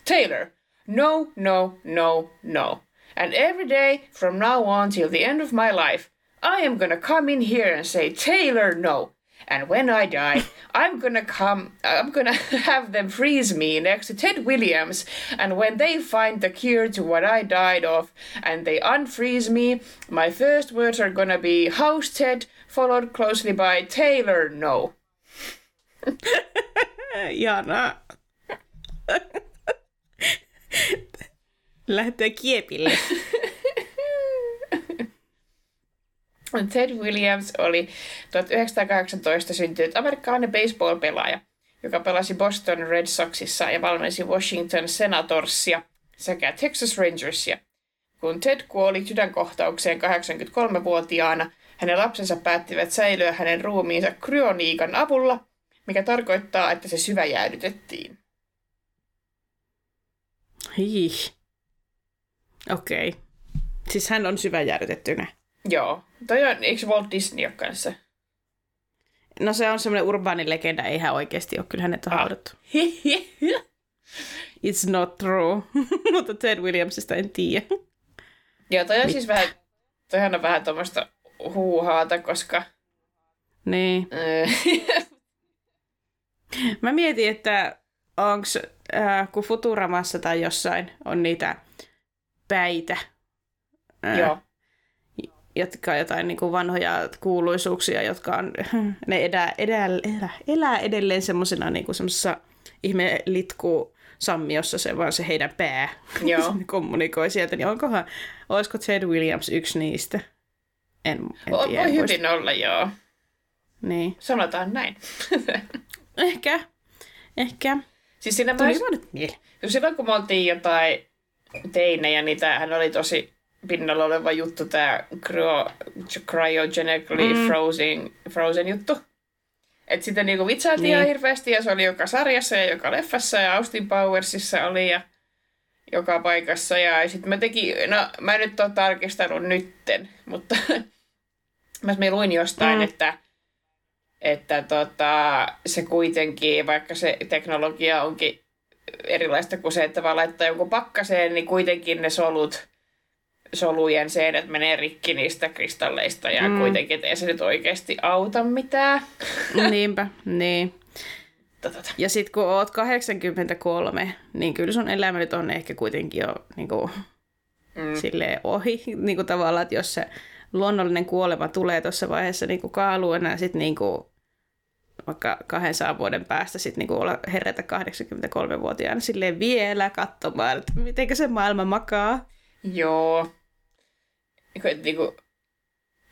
Taylor, no, no, no, no. And every day from now on till the end of my life, I am gonna come in here and say, Taylor, no. And when I die, *laughs* I'm gonna come, I'm gonna *laughs* have them freeze me next to Ted Williams. And when they find the cure to what I died of and they unfreeze me, my first words are gonna be, How's Ted? Followed closely by Taylor, no. *laughs* Ihanaa. *laughs* Lähtee kiepille. *laughs* Ted Williams oli 1918 syntynyt amerikkalainen baseball-pelaaja, joka pelasi Boston Red Soxissa ja valmensi Washington Senatorsia sekä Texas Rangersia. Kun Ted kuoli sydänkohtaukseen 83-vuotiaana, hänen lapsensa päättivät säilyä hänen ruumiinsa kryoniikan avulla, mikä tarkoittaa, että se syväjäädytettiin. Hii. Okei. Okay. Siis hän on syväjäädytettynä. Joo. Toi on, eikö Walt Disney ole kanssa? No se on semmoinen urbaani legenda, ei hän oikeasti ole. Kyllä hänet on Ah. haudattu. *laughs* It's not true. *laughs* Mutta Ted Williamsista en tiedä. Joo, toi on siis vähän, toihan on vähän tuommoista huuhaata, koska Niin. *laughs* Mä mietin, että onks, äh, kun Futuramassa tai jossain on niitä päitä, äh, joo. jotka on jotain niin kuin vanhoja kuuluisuuksia, jotka on, *laughs* ne edää, edää, elää, elää edelleen semmoisena niin kuin ihme litku sammiossa se vaan se heidän pää Joo. se *laughs* kommunikoi sieltä, niin onkohan, olisiko Ted Williams yksi niistä? En, en tiedä. voi hyvin olla, joo. Niin. Sanotaan näin. *laughs* Ehkä. Ehkä. siis siinä Tuli vaan nyt mieleen. silloin kun me oltiin jotain teinejä, niin tämähän oli tosi pinnalla oleva juttu, tämä cryo, cryogenically Mm. frozen, frozen juttu. Että sitä niinku vitsailtiin Niin. ihan hirveästi ja se oli joka sarjassa ja joka leffassa ja Austin Powersissa oli ja joka paikassa. Ja sitten mä tekin, no mä en nyt ole tarkistanut nytten, mutta *laughs* mä mä luin jostain, mm. että, että tota, se kuitenkin, vaikka se teknologia onkin erilaista kuin se, että vaan laittaa jonkun pakkaseen, niin kuitenkin ne solut, solujen seinät menee rikki niistä kristalleista ja Mm. kuitenkin, että ei se nyt oikeasti auta mitään. *laughs* Niinpä, niin. Tota, Ja sitten kun oot 83, niin kyllä sun elämä nyt on ehkä kuitenkin jo niin kuin, mm. ohi. Niin kuin tavallaan, että jos se luonnollinen kuolema tulee tuossa vaiheessa niin kuin kaaluena, sitten niin kuin vaikka 200 vuoden päästä sitten niinku olla herätä 83-vuotiaana silleen vielä katsomaan, että miten se maailma makaa. Joo. Niinku, niinku,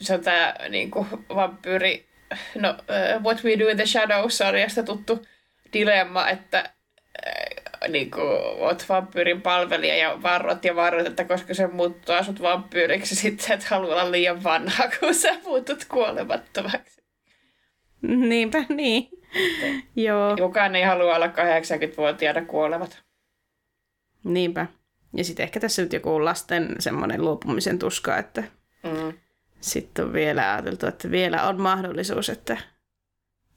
se on tää niinku, vampyyri, no uh, What We Do in the Shadows-sarjasta tuttu dilemma, että äh, niinku, oot vampyyrin palvelija ja varrot ja varrot, että koska se muuttuu asut vampyyriksi, *laughs* sitten et halua olla liian vanha, kun sä muutut kuolemattomaksi. *laughs* Niinpä, niin. Joo. Kukaan ei halua olla 80-vuotiaana kuolevat. Niinpä. Ja sitten ehkä tässä nyt joku lasten semmoinen luopumisen tuska, että mm. sitten on vielä ajateltu, että vielä on mahdollisuus, että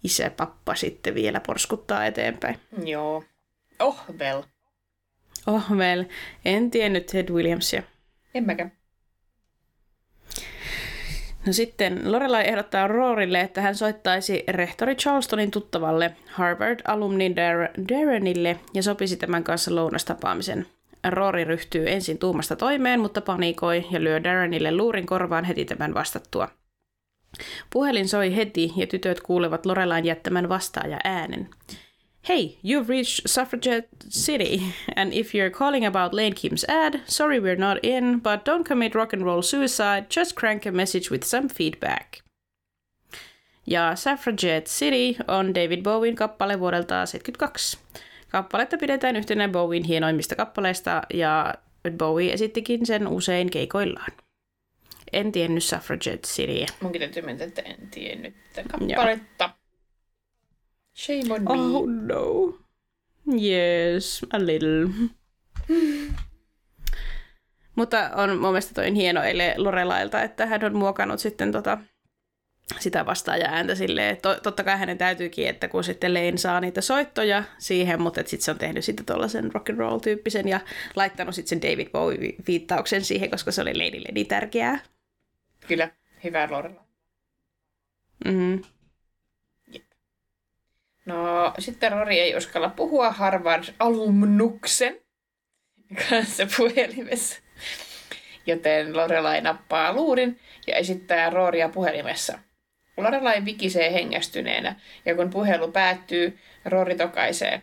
isä pappa sitten vielä porskuttaa eteenpäin. Joo. Oh well. Oh well. En tiennyt Ted Williamsia. En mäkään. No sitten Lorelai ehdottaa Roorille, että hän soittaisi rehtori Charlestonin tuttavalle Harvard-alumni Dar- Darrenille ja sopisi tämän kanssa lounastapaamisen. Rory ryhtyy ensin tuumasta toimeen, mutta panikoi ja lyö Darrenille luurin korvaan heti tämän vastattua. Puhelin soi heti ja tytöt kuulevat Lorelain jättämän vastaaja äänen. Hey, you've reached Suffragette City, and if you're calling about Lane Kim's ad, sorry we're not in, but don't commit rock and roll suicide, just crank a message with some feedback. Ja Suffragette City on David Bowen kappale vuodelta 72. Kappaletta pidetään yhtenä Bowen hienoimmista kappaleista, ja Bowie esittikin sen usein keikoillaan. En tiennyt Suffragette Cityä. Munkin täytyy mennä, että en tiennyt kappaletta. Joo. Shame on me. Oh no. Yes, a little. *laughs* Mutta on mun mielestä toi hieno eile Lorelailta, että hän on muokannut sitten tota, sitä vastaaja ääntä silleen, to, totta kai hänen täytyykin, että kun sitten Lane saa niitä soittoja siihen, mutta sitten se on tehnyt sitten tuollaisen rock and roll tyyppisen ja laittanut sitten sen David Bowie-viittauksen siihen, koska se oli Ladylle niin tärkeää. Kyllä, hyvä Lorela. Mm-hmm. No, sitten Rory ei uskalla puhua Harvard-alumnuksen kanssa puhelimessa. Joten Lorelai nappaa luurin ja esittää Rooria puhelimessa. Lorelai vikisee hengästyneenä, ja kun puhelu päättyy, Rory tokaisee.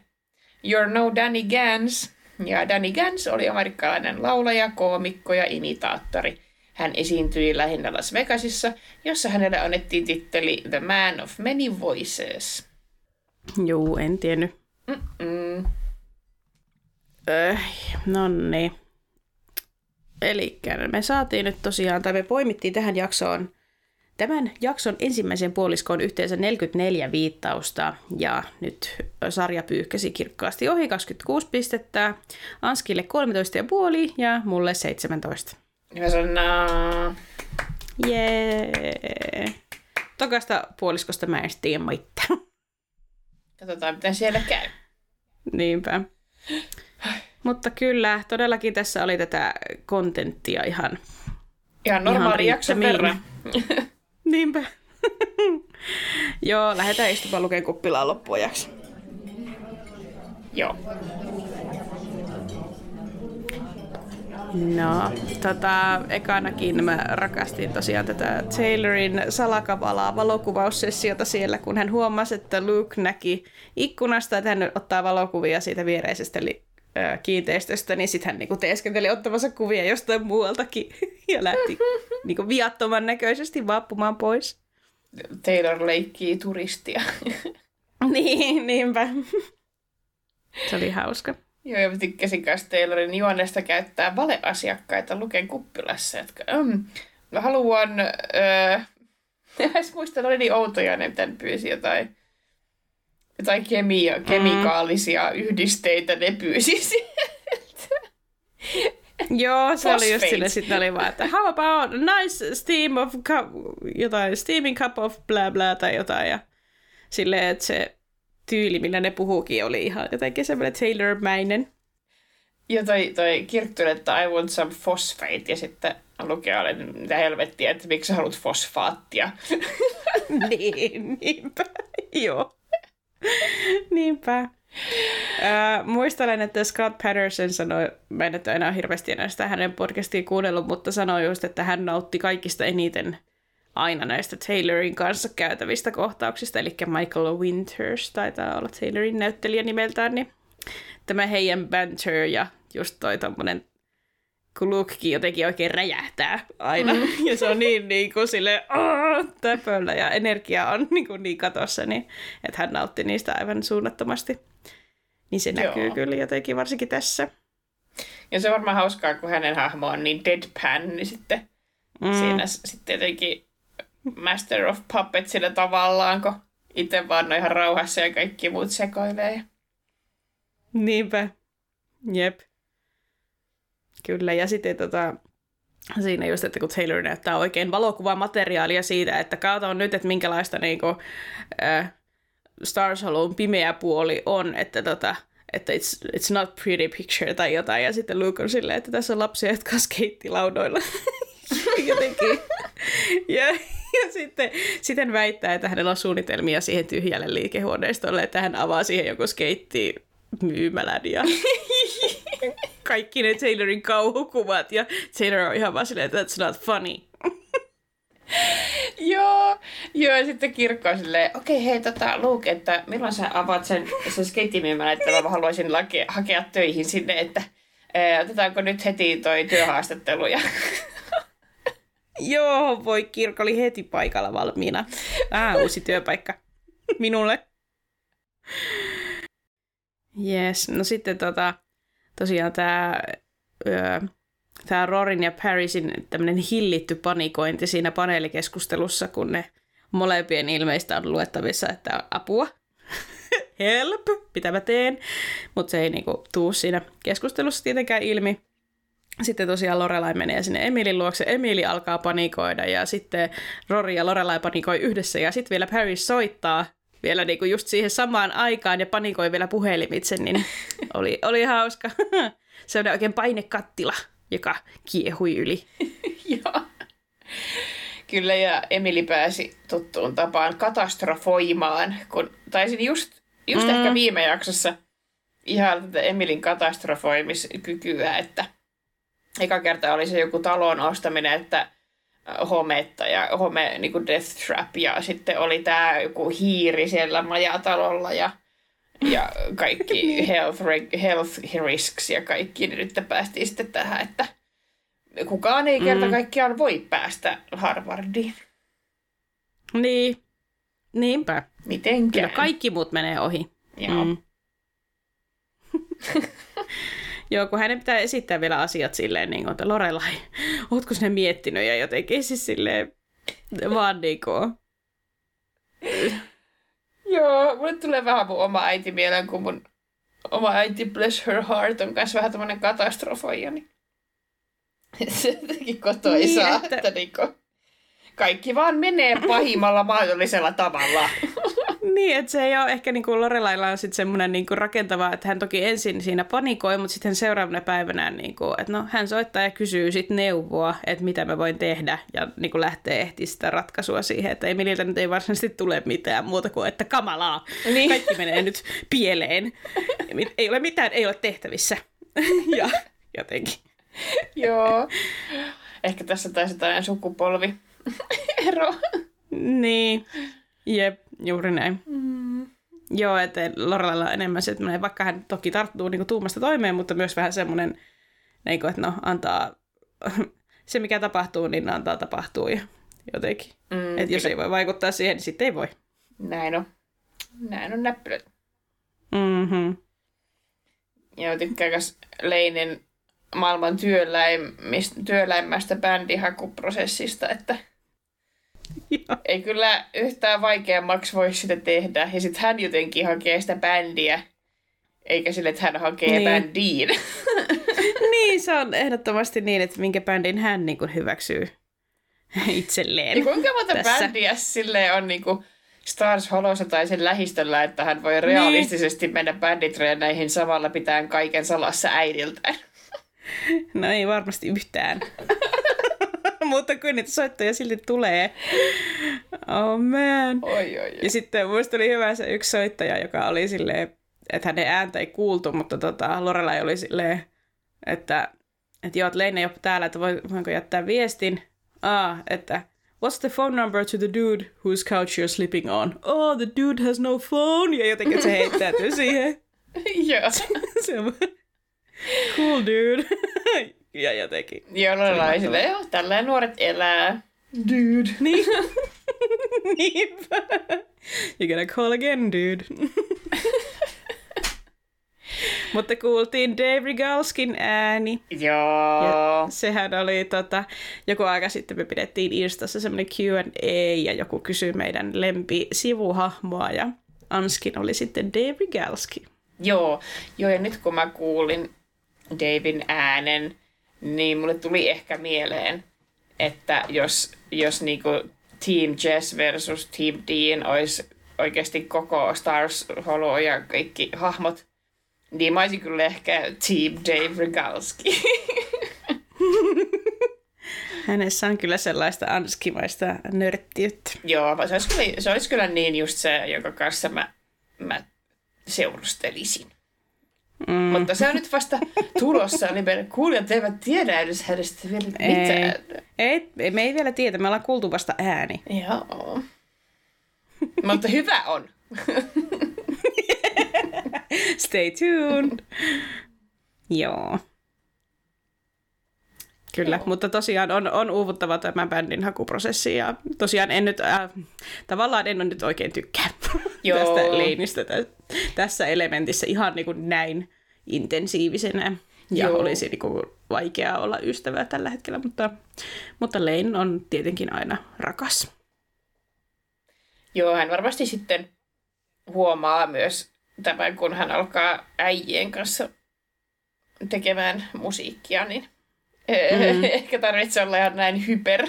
You're no Danny Gans. Ja Danny Gans oli amerikkalainen laulaja, koomikko ja imitaattori. Hän esiintyi lähinnä Las Vegasissa, jossa hänelle annettiin titteli The Man of Many Voices. Juu, en tiennyt. Öh, no niin. Eli me saatiin nyt tosiaan, tai me poimittiin tähän jaksoon Tämän jakson ensimmäisen puoliskoon yhteensä 44 viittausta ja nyt sarja pyyhkäsi kirkkaasti ohi 26 pistettä, Anskille 13,5 ja mulle 17. Ja sanoo. Jee. Tokasta puoliskosta mä en tiedä mitään. Katsotaan, miten siellä käy. Niinpä. Mutta kyllä, todellakin tässä oli tätä kontenttia ihan... Ihan normaali ihan jakson verran. *laughs* Niinpä. *laughs* Joo, lähdetään istumaan lukemaan kuppilaan loppuajaksi. Joo. No, tota, ekanakin mä rakastin tosiaan tätä Taylorin salakavalaa valokuvaussessiota siellä, kun hän huomasi, että Luke näki ikkunasta, että hän ottaa valokuvia siitä viereisestä li- kiinteistöstä, niin sitten hän niinku teeskenteli ottavansa kuvia jostain muualtakin *laughs* ja lähti *laughs* niinku viattoman näköisesti vaappumaan pois. Taylor leikkii turistia. *laughs* niin, niinpä. Se oli hauska. Joo, ja tykkäsin kanssa Taylorin juonesta käyttää valeasiakkaita Luken kuppilassa, jotka mm, mä haluan, öö, *laughs* en muista, oli niin outoja ne, mitä ne pyysi jotain, jotain kemia, mm. kemikaalisia yhdisteitä, ne pyysi *laughs* sieltä. Joo, se oli just sille, sitten oli vaan, että how about nice steam of cup, jotain steaming cup of blah blah tai jotain, ja silleen, että se tyyli, millä ne puhuukin, oli ihan jotenkin semmoinen Taylor-mäinen. Ja toi, toi kirjoittui, että I want some phosphate, ja sitten lukee oli, mitä helvettiä, että miksi sä haluat fosfaattia. *laughs* niin, niinpä, joo. niinpä. Äh, muistelen, että Scott Patterson sanoi, mä en ole enää hirveästi enää sitä hänen podcastia kuunnellut, mutta sanoi just, että hän nautti kaikista eniten aina näistä Taylorin kanssa käytävistä kohtauksista, eli Michael Winters taitaa olla Taylorin näyttelijä nimeltään, niin tämä heidän banter ja just toi tommonen kun Lukekin jotenkin oikein räjähtää aina. Mm. *laughs* Ja se on niin, niin kuin sille täpöllä ja energia on niin, kuin niin katossa, niin että hän nautti niistä aivan suunnattomasti. Niin se Joo. näkyy kyllä jotenkin varsinkin tässä. Ja se on varmaan hauskaa, kun hänen hahmo on niin deadpan, niin sitten mm. siinä sitten jotenkin Master of Puppet sillä tavallaan, kun itse vaan on ihan rauhassa ja kaikki muut sekoilee. Niinpä. Jep. Kyllä, ja sitten tota, siinä just, että kun Taylor näyttää oikein valokuvamateriaalia siitä, että kato nyt, että minkälaista niinku, äh, Stars Hollown pimeä puoli on, että tota, että it's, it's not pretty picture tai jotain, ja sitten Luke on silleen, että tässä on lapsia, jotka skeittilaudoilla. *laughs* Jotenkin. *laughs* ja, *laughs* ja sitten, sitten väittää, että hänellä on suunnitelmia siihen tyhjälle liikehuoneistolle, että hän avaa siihen joku skeitti myymälän ja *laughs* kaikki ne Taylorin kauhukuvat ja Taylor on ihan vaan silleen, that's not funny. *laughs* joo, joo, ja sitten Kirkko on silleen, okei okay, hei tota Luke, että milloin sä avaat sen, sen skeittimyymälän, että mä haluaisin lake, hakea töihin sinne, että ää, otetaanko nyt heti toi työhaastattelu ja Joo, voi Kirkko oli heti paikalla valmiina. Ah, uusi työpaikka minulle. Yes, no sitten tota, tosiaan tämä tämä Rorin ja Parisin tämmöinen hillitty panikointi siinä paneelikeskustelussa, kun ne molempien ilmeistä on luettavissa, että apua, *laughs* help, mitä mä teen, mutta se ei niinku tuu siinä keskustelussa tietenkään ilmi. Sitten tosiaan Lorelai menee sinne Emilin luokse, Emili alkaa panikoida ja sitten Rory ja Lorelai panikoi yhdessä ja sitten vielä Paris soittaa vielä niinku just siihen samaan aikaan ja panikoi vielä puhelimitse, niin *laughs* oli, oli hauska. *laughs* Se on oikein painekattila, joka kiehui yli. *laughs* Joo. Kyllä, ja Emili pääsi tuttuun tapaan katastrofoimaan, kun taisin just, just mm. ehkä viime jaksossa ihan Emilin katastrofoimiskykyä, että eka kerta oli se joku talon ostaminen, että hometta ja home niin kuin Death Trap ja sitten oli tämä joku hiiri siellä majatalolla ja, ja *laughs* kaikki niin. health, health risks ja kaikki, niin nyt päästiin sitten tähän, että kukaan ei kerta mm. kaikkiaan voi päästä Harvardiin. Niin, niinpä. Mitenkään. Kyllä kaikki muut menee ohi. Joo. Mm. *laughs* Joo, kun hänen pitää esittää vielä asiat silleen, niin kuin, että Lorelai, *laughs* ootko sinne miettinyt ja jotenkin siis silleen, vaan niin kuin... Joo, mulle tulee vähän mun oma äiti mieleen, kun mun oma äiti, bless her heart, on myös vähän tämmönen katastrofoija, niin *laughs* se jotenkin kotoisaa, niin, että... että niinku, kaikki vaan menee pahimmalla mahdollisella tavalla. *laughs* niin, että se ei ole ehkä niin kuin Lorelailla on sitten semmoinen niin kuin rakentava, että hän toki ensin siinä panikoi, mutta sitten seuraavana päivänä, niin kuin, että no, hän soittaa ja kysyy sitten neuvoa, että mitä mä voin tehdä ja niin kuin lähtee ehtiä sitä ratkaisua siihen, että Emililtä nyt ei varsinaisesti tule mitään muuta kuin, että kamalaa, niin. kaikki menee nyt pieleen, ei ole mitään, ei ole tehtävissä *laughs* ja jotenkin. Joo, ehkä tässä taisi jotain sukupolvi ero. Niin, jep. Juuri näin. Mm. Joo, että Lorelalla on enemmän se, että vaikka hän toki tarttuu niin kuin, tuumasta toimeen, mutta myös vähän semmoinen, niin kuin, että no, antaa *laughs* se, mikä tapahtuu, niin antaa tapahtua ja jotenkin. Mm, että jos ei voi vaikuttaa siihen, niin sitten ei voi. Näin on. Näin on näppylät. Mm-hmm. Ja tykkääkäs Leinin maailman työläimmästä bändihakuprosessista, että ei kyllä yhtään vaikeammaksi voi sitä tehdä. Ja sitten hän jotenkin hakee sitä bändiä, eikä sille, että hän hakee niin. bändiin. *laughs* niin, se on ehdottomasti niin, että minkä bändin hän niin kuin hyväksyy itselleen. Ja kuinka monta tässä. bändiä sille on niin kuin Stars Holossa tai sen lähistöllä, että hän voi realistisesti niin. mennä bänditreeneihin samalla pitäen kaiken salassa äidiltään. *laughs* No ei varmasti yhtään. *laughs* *laughs* mutta kyllä niitä soittoja silti tulee. Oh man. Oi, oi, oi. Ja sitten muista oli hyvä se yksi soittaja, joka oli silleen, että hänen ääntä ei kuultu, mutta tota, Lorelai oli silleen, että, että joo, että Lane ei ole täällä, että voinko jättää viestin. Ah, että what's the phone number to the dude whose couch you're sleeping on? Oh, the dude has no phone. Ja jotenkin se heittäytyy siihen. *laughs* Joo. *laughs* cool dude. Ja jotenkin. Joo, Lorelai silleen, joo, tälleen nuoret elää. Dude. Niin. *laughs* Niinpä. You gotta call again, dude. *laughs* Mutta kuultiin Dave Rigalskin ääni. Joo. Ja sehän oli, tota, joku aika sitten me pidettiin Instassa semmoinen Q&A ja joku kysyi meidän lempi sivuhahmoa ja Anskin oli sitten Dave Rigalski. Joo, joo ja nyt kun mä kuulin Davin äänen, niin mulle tuli ehkä mieleen, että jos, jos niinku Team Jess versus Team Dean olisi oikeasti koko Stars Hollow ja kaikki hahmot, niin mä olisin kyllä ehkä Team Dave Regalski. *laughs* Hänessä on kyllä sellaista anskimaista nörttiyttä. Joo, se olisi, kyllä, se olisi kyllä niin just se, jonka kanssa mä, mä seurustelisin. Mm. Mutta se on nyt vasta tulossa, niin meidän kuulijat eivät tiedä edes hänestä vielä mitään. Ei, ei, me ei vielä tiedä, me ollaan kuultu vasta ääni. Joo. Mutta hyvä on. *laughs* Stay tuned. Joo. Kyllä, Joo. mutta tosiaan on, on uuvuttava tämä bändin hakuprosessi ja tosiaan en nyt, äh, tavallaan en ole nyt oikein tykkää Joo. tästä leinistä tä, tässä elementissä ihan niin kuin näin intensiivisenä ja Joo. olisi niin kuin vaikeaa olla ystävä tällä hetkellä, mutta, mutta Lein on tietenkin aina rakas. Joo, hän varmasti sitten huomaa myös tämän, kun hän alkaa äijien kanssa tekemään musiikkia, niin mm. *laughs* ehkä tarvitsee olla ihan näin hyper.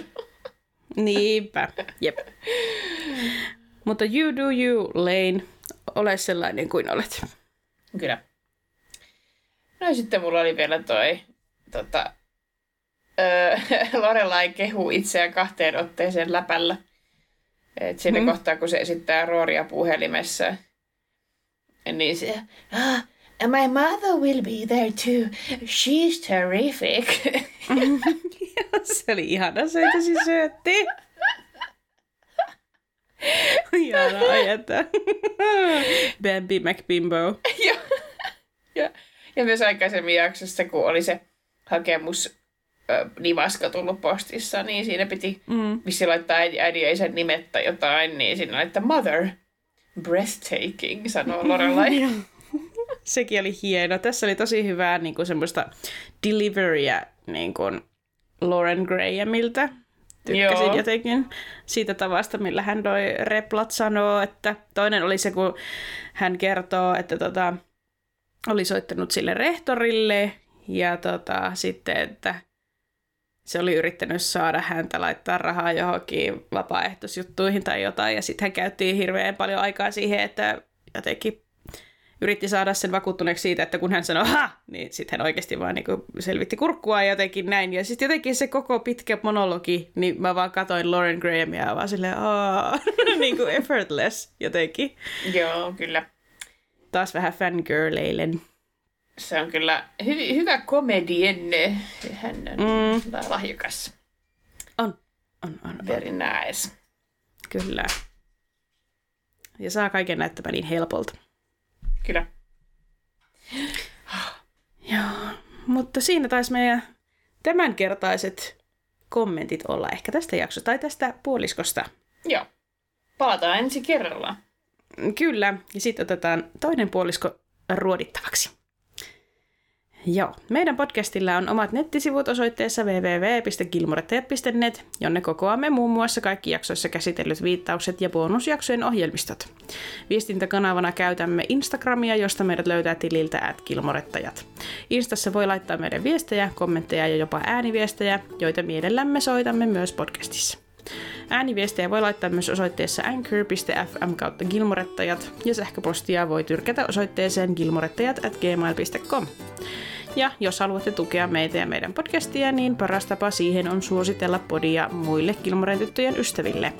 Niinpä, jep. *laughs* Mutta you do you, Lane. Ole sellainen kuin olet. Kyllä. No sitten mulla oli vielä toi tota, öö, *laughs* Lorelai kehu itseään kahteen otteeseen läpällä. Et siinä mm. kohtaa, kun se esittää Rooria puhelimessa, niin se, ah, my mother will be there too. She's terrific. *laughs* se oli ihana, se tosi *laughs* Ihana ajata. Bambi McBimbo. ja, ja, ja myös aikaisemmin jaksossa, kun oli se hakemus nivaska tullut postissa, niin siinä piti mm. missä laittaa äidin äidi ja isän nimet tai jotain, niin siinä laittaa mother. Breathtaking, sanoo Lorelai. *laughs* Sekin oli hieno. Tässä oli tosi hyvää niin kuin semmoista deliveryä niin kuin Lauren Grahamilta. Tykkäsin Joo. jotenkin siitä tavasta, millä hän toi replat sanoo, että toinen oli se, kun hän kertoo, että tota, oli soittanut sille rehtorille ja tota, sitten, että se oli yrittänyt saada häntä laittaa rahaa johonkin vapaaehtoisjuttuihin tai jotain, ja sitten hän käytti hirveän paljon aikaa siihen, että jotenkin yritti saada sen vakuuttuneeksi siitä, että kun hän sanoi ha, niin sitten hän oikeasti vaan niin selvitti kurkkua ja jotenkin näin. Ja sitten jotenkin se koko pitkä monologi, niin mä vaan katoin Lauren Grahamia vaan silleen, *laughs* niin kuin effortless jotenkin. Joo, kyllä. Taas vähän fangirleilen. Se on kyllä hy- hyvä komedienne. Hän on mm. lahjakas. On, on, on. Very nice. Kyllä. Ja saa kaiken näyttämään niin helpolta. Kyllä. Joo, mutta siinä taisi meidän tämänkertaiset kommentit olla ehkä tästä jaksosta tai tästä puoliskosta. Joo. Palataan ensi kerralla. Kyllä, ja sitten otetaan toinen puolisko ruodittavaksi. Joo. Meidän podcastilla on omat nettisivut osoitteessa www.kilmorettajat.net, jonne kokoamme muun muassa kaikki jaksoissa käsitellyt viittaukset ja bonusjaksojen ohjelmistot. Viestintäkanavana käytämme Instagramia, josta meidät löytää tililtä at kilmorettajat. Instassa voi laittaa meidän viestejä, kommentteja ja jopa ääniviestejä, joita mielellämme soitamme myös podcastissa. Ääniviestejä voi laittaa myös osoitteessa anchor.fm kautta gilmorettajat ja sähköpostia voi tyrkätä osoitteeseen gilmorettajat at gmail.com. Ja jos haluatte tukea meitä ja meidän podcastia, niin paras tapa siihen on suositella podia muille Kilmoren tyttöjen ystäville.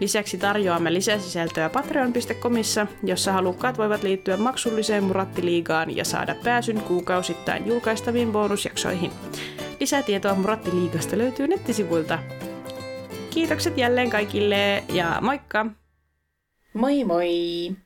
Lisäksi tarjoamme lisäsisältöä patreon.comissa, jossa halukkaat voivat liittyä maksulliseen Murattiliigaan ja saada pääsyn kuukausittain julkaistaviin bonusjaksoihin. Lisätietoa Murattiliigasta löytyy nettisivuilta. Kiitokset jälleen kaikille ja moikka! Moi moi!